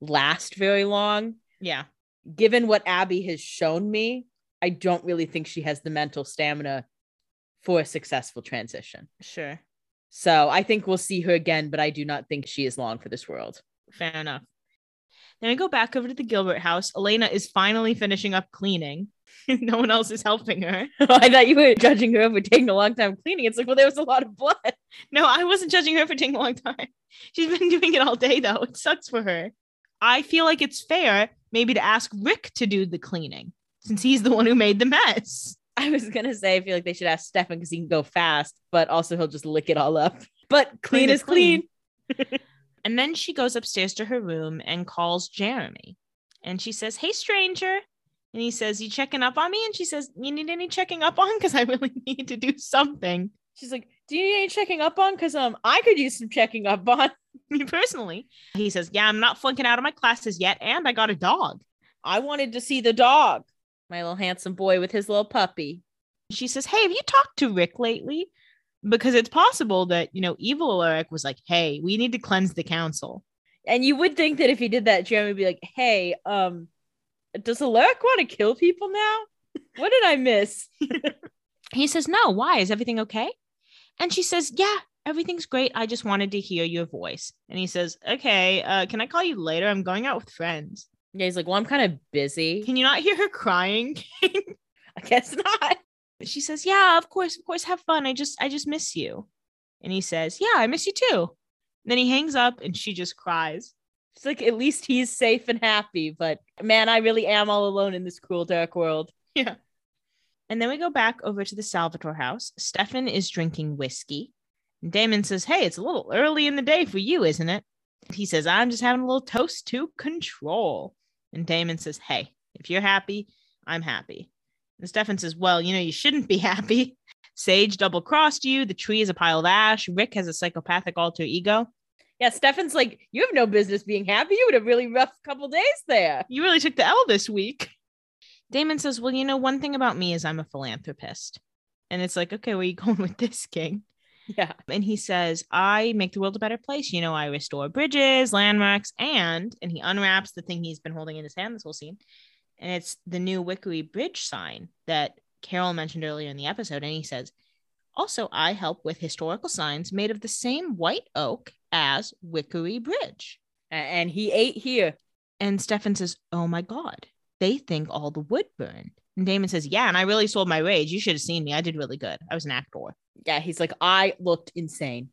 last very long. Yeah. Given what Abby has shown me, I don't really think she has the mental stamina for a successful transition. Sure. So I think we'll see her again, but I do not think she is long for this world. Fair enough. Then we go back over to the Gilbert house. Elena is finally finishing up cleaning. <laughs> no one else is helping her. <laughs> Oh, I thought you were judging her for taking a long time cleaning. It's like, well, there was a lot of blood. No, I wasn't judging her for taking a long time. <laughs> She's been doing it all day, though. It sucks for her. I feel like it's fair maybe to ask Rick to do the cleaning since he's the one who made the mess. I was gonna say I feel like they should ask Stefan because he can go fast, but also he'll just lick it all up. <laughs> But clean, Clean is clean. clean. <laughs> And then she goes upstairs to her room and calls Jeremy. And she says, Hey, stranger. And he says, You checking up on me? And she says, You need any checking up on? Because I really <laughs> need to do something. She's like, "Do you need any checking up on? Because um, I could use some checking up on. <laughs> Me personally. He says, Yeah, I'm not flunking out of my classes yet. And I got a dog. I wanted to see the dog, my little handsome boy with his little puppy. She says, Hey, have you talked to Rick lately? Because it's possible that, you know, evil Alaric was like, Hey, we need to cleanse the council. And you would think that if he did that, Jeremy would be like, "Hey, um, does Alaric want to kill people now? What did I miss?" <laughs> He says, No, why? Is everything okay? And she says, Yeah, everything's great. I just wanted to hear your voice. And he says, Okay, uh, can I call you later? I'm going out with friends. Yeah, he's like, "Well, I'm kind of busy. Can you not hear her crying? <laughs> I guess not." she says, Yeah, of course, of course, have fun. I just I just miss you. And he says, Yeah, I miss you too. then he hangs up and she just cries. It's like at least he's safe and happy. But man, I really am all alone in this cruel, dark world. <laughs> Yeah. And then we go back over to the Salvatore house. Stefan is drinking whiskey. And Damon says, Hey, it's a little early in the day for you, isn't it? He says, I'm just having a little toast to control. And Damon says, Hey, if you're happy, I'm happy. And Stefan says, Well, you know, you shouldn't be <laughs> happy. Sage double crossed you. The tree is a pile of ash. Rick has a psychopathic alter ego. Yeah, Stefan's like, you have no business being happy. You had a really rough couple days there. You really took the L this week. Damon says, Well, you know, one thing about me is I'm a philanthropist. And it's like, okay, where are you <laughs> going with this, King? Yeah. And he says, I make the world a better place. You know, I restore bridges, landmarks, and and he unwraps the thing he's been holding in his hand this whole scene. And it's the new Wickery Bridge sign that Carol mentioned earlier in the episode. And he says, Also, I help with historical signs made of the same white oak as Wickery Bridge. And he ate here. And Stefan says, Oh my God, they think all the wood burned. And Damon says, Yeah, and I really sold my rage. You should have seen me. I did really good. I was an actor. Yeah, he's like, I looked insane.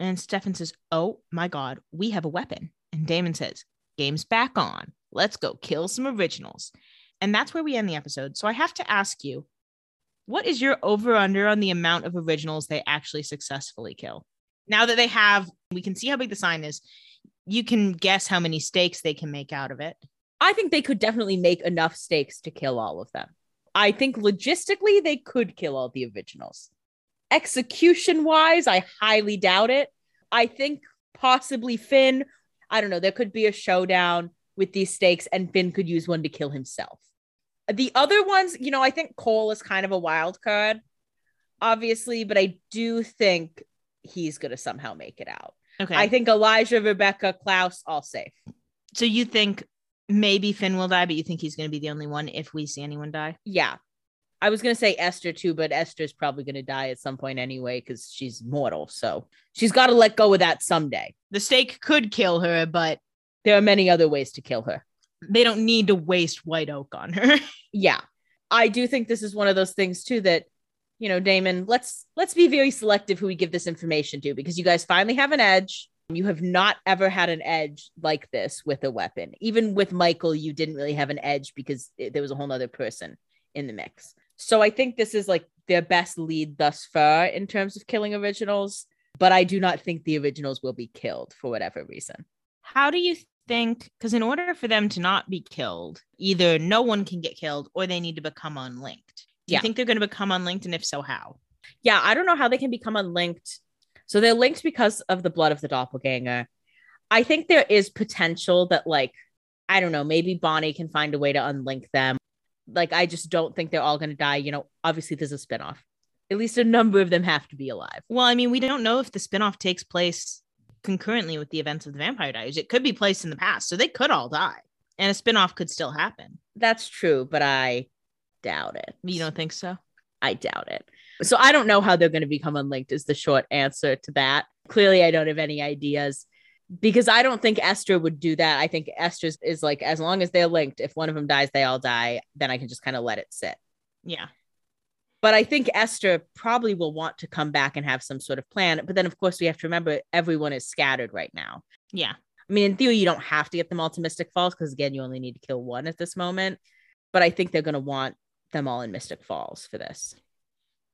And Stefan says, Oh my God, we have a weapon. And Damon says, Game's back on. Let's go kill some originals. And that's where we end the episode. So I have to ask you, what is your over under on the amount of originals they actually successfully kill? Now that they have, we can see how big the sign is. You can guess how many stakes they can make out of it. I think they could definitely make enough stakes to kill all of them. I think logistically they could kill all the originals. Execution wise, I highly doubt it. I think possibly Finn, I don't know, there could be a showdown with these stakes and Finn could use one to kill himself. The other ones, you know, I think Kol is kind of a wild card, obviously, but I do think he's going to somehow make it out. Okay. I think Elijah, Rebekah, Klaus, all safe. so you think maybe Finn will die, but you think he's going to be the only one if we see anyone die? Yeah. I was going to say Esther too, but Esther's probably going to die at some point anyway because she's mortal. So she's got to let go of that someday. The stake could kill her, but There are many other ways to kill her. they don't need to waste white oak on her. <laughs> Yeah. I do think this is one of those things too that you know, Damon, let's let's be very selective who we give this information to because you guys finally have an edge. You have not ever had an edge like this with a weapon. Even with Mikael, you didn't really have an edge because it- there was a whole nother person in the mix. So I think this is like their best lead thus far in terms of killing originals, but I do not think the originals will be killed for whatever reason. How do you think? Because in order for them to not be killed, either no one can get killed or they need to become unlinked. Do you Yeah. think they're going to become unlinked? And if so, how? yeah, I don't know how they can become unlinked. So they're linked because of the blood of the doppelganger. I think there is potential that, like, I don't know, maybe Bonnie can find a way to unlink them. Like, I just don't think they're all going to die. You know, obviously, there's a spinoff. At least a number of them have to be alive. Well, I mean, we don't know if the spinoff takes place concurrently with the events of the Vampire Diaries. It could be placed in the past, so they could all die, and a spinoff could still happen. That's true, but I doubt it. You don't think so? I doubt it. So I don't know how they're going to become unlinked, is the short answer to that. Clearly, I don't have any ideas because I don't think Esther would do that. I think Esther is like, as long as they're linked, if one of them dies, they all die, then I can just kind of let it sit. Yeah. But I think Esther probably will want to come back and have some sort of plan. But then, of course, we have to remember everyone is scattered right now. Yeah. I mean, in theory, you don't have to get them all to Mystic Falls because, again, you only need to kill one at this moment. But I think they're going to want them all in Mystic Falls for this.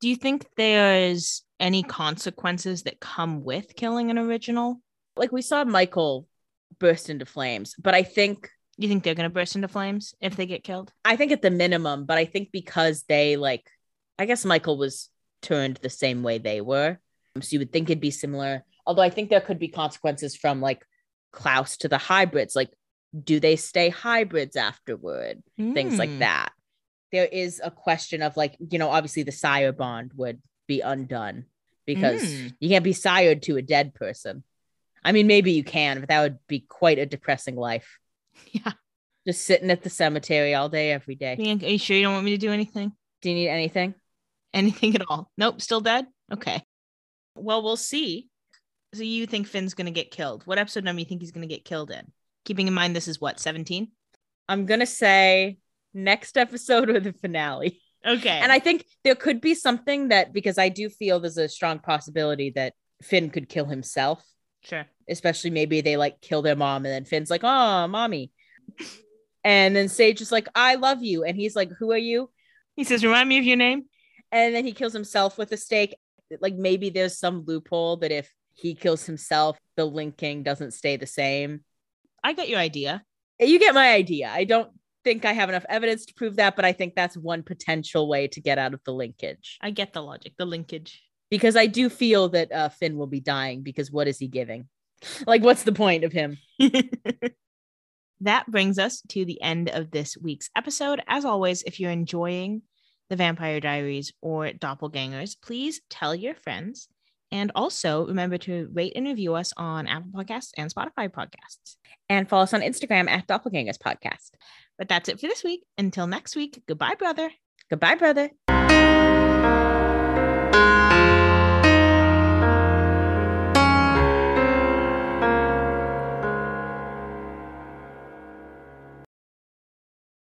Do you think there's any consequences that come with killing an original? like we saw Mikael burst into flames, but I think You think they're going to burst into flames if they get killed? I think at the minimum, but I think because they like, I guess Mikael was turned the same way they were. So you would think it'd be similar. Although I think there could be consequences from like Klaus to the hybrids. Like, do they stay hybrids afterward? Things like Hmm. that. There is a question of like, you know, obviously the sire bond would be undone because Mm. you can't be sired to a dead person. I mean, maybe you can, but that would be quite a depressing life. <laughs> Yeah. Just sitting at the cemetery all day, every day. Are you sure you don't want me to do anything? Do you need anything? Anything at all? Nope, still dead? Okay. Well, we'll see. So you think Finn's going to get killed? What episode number you think he's going to get killed in? Keeping in mind this is what, 17? I'm gonna say next episode or the finale. Okay. And I think there could be something that because I do feel there's a strong possibility that Finn could kill himself, sure. especially maybe they like kill their mom and then Finn's like, "Oh, mommy," <laughs> and then Sage is like, "I love you," and he's like, "Who are you?" He says, remind me of your name. And then he kills himself with a stake. Like maybe there's some loophole that if he kills himself, the linking doesn't stay the same. I get your idea. You get my idea. I don't think I have enough evidence to prove that, but I think that's one potential way to get out of the linkage. I get the logic, the linkage. Because I do feel that uh, Finn will be dying because what is he giving? <laughs> Like, what's the point of him? <laughs> that brings us to the end of this week's episode. As always, if you're enjoying the Vampire Diaries or Doppelgangers, please tell your friends. And also remember to rate and review us on Apple Podcasts and Spotify podcasts. And follow us on Instagram at Doppelgangers Podcast. But that's it for this week. Until next week, goodbye, brother. Goodbye, brother.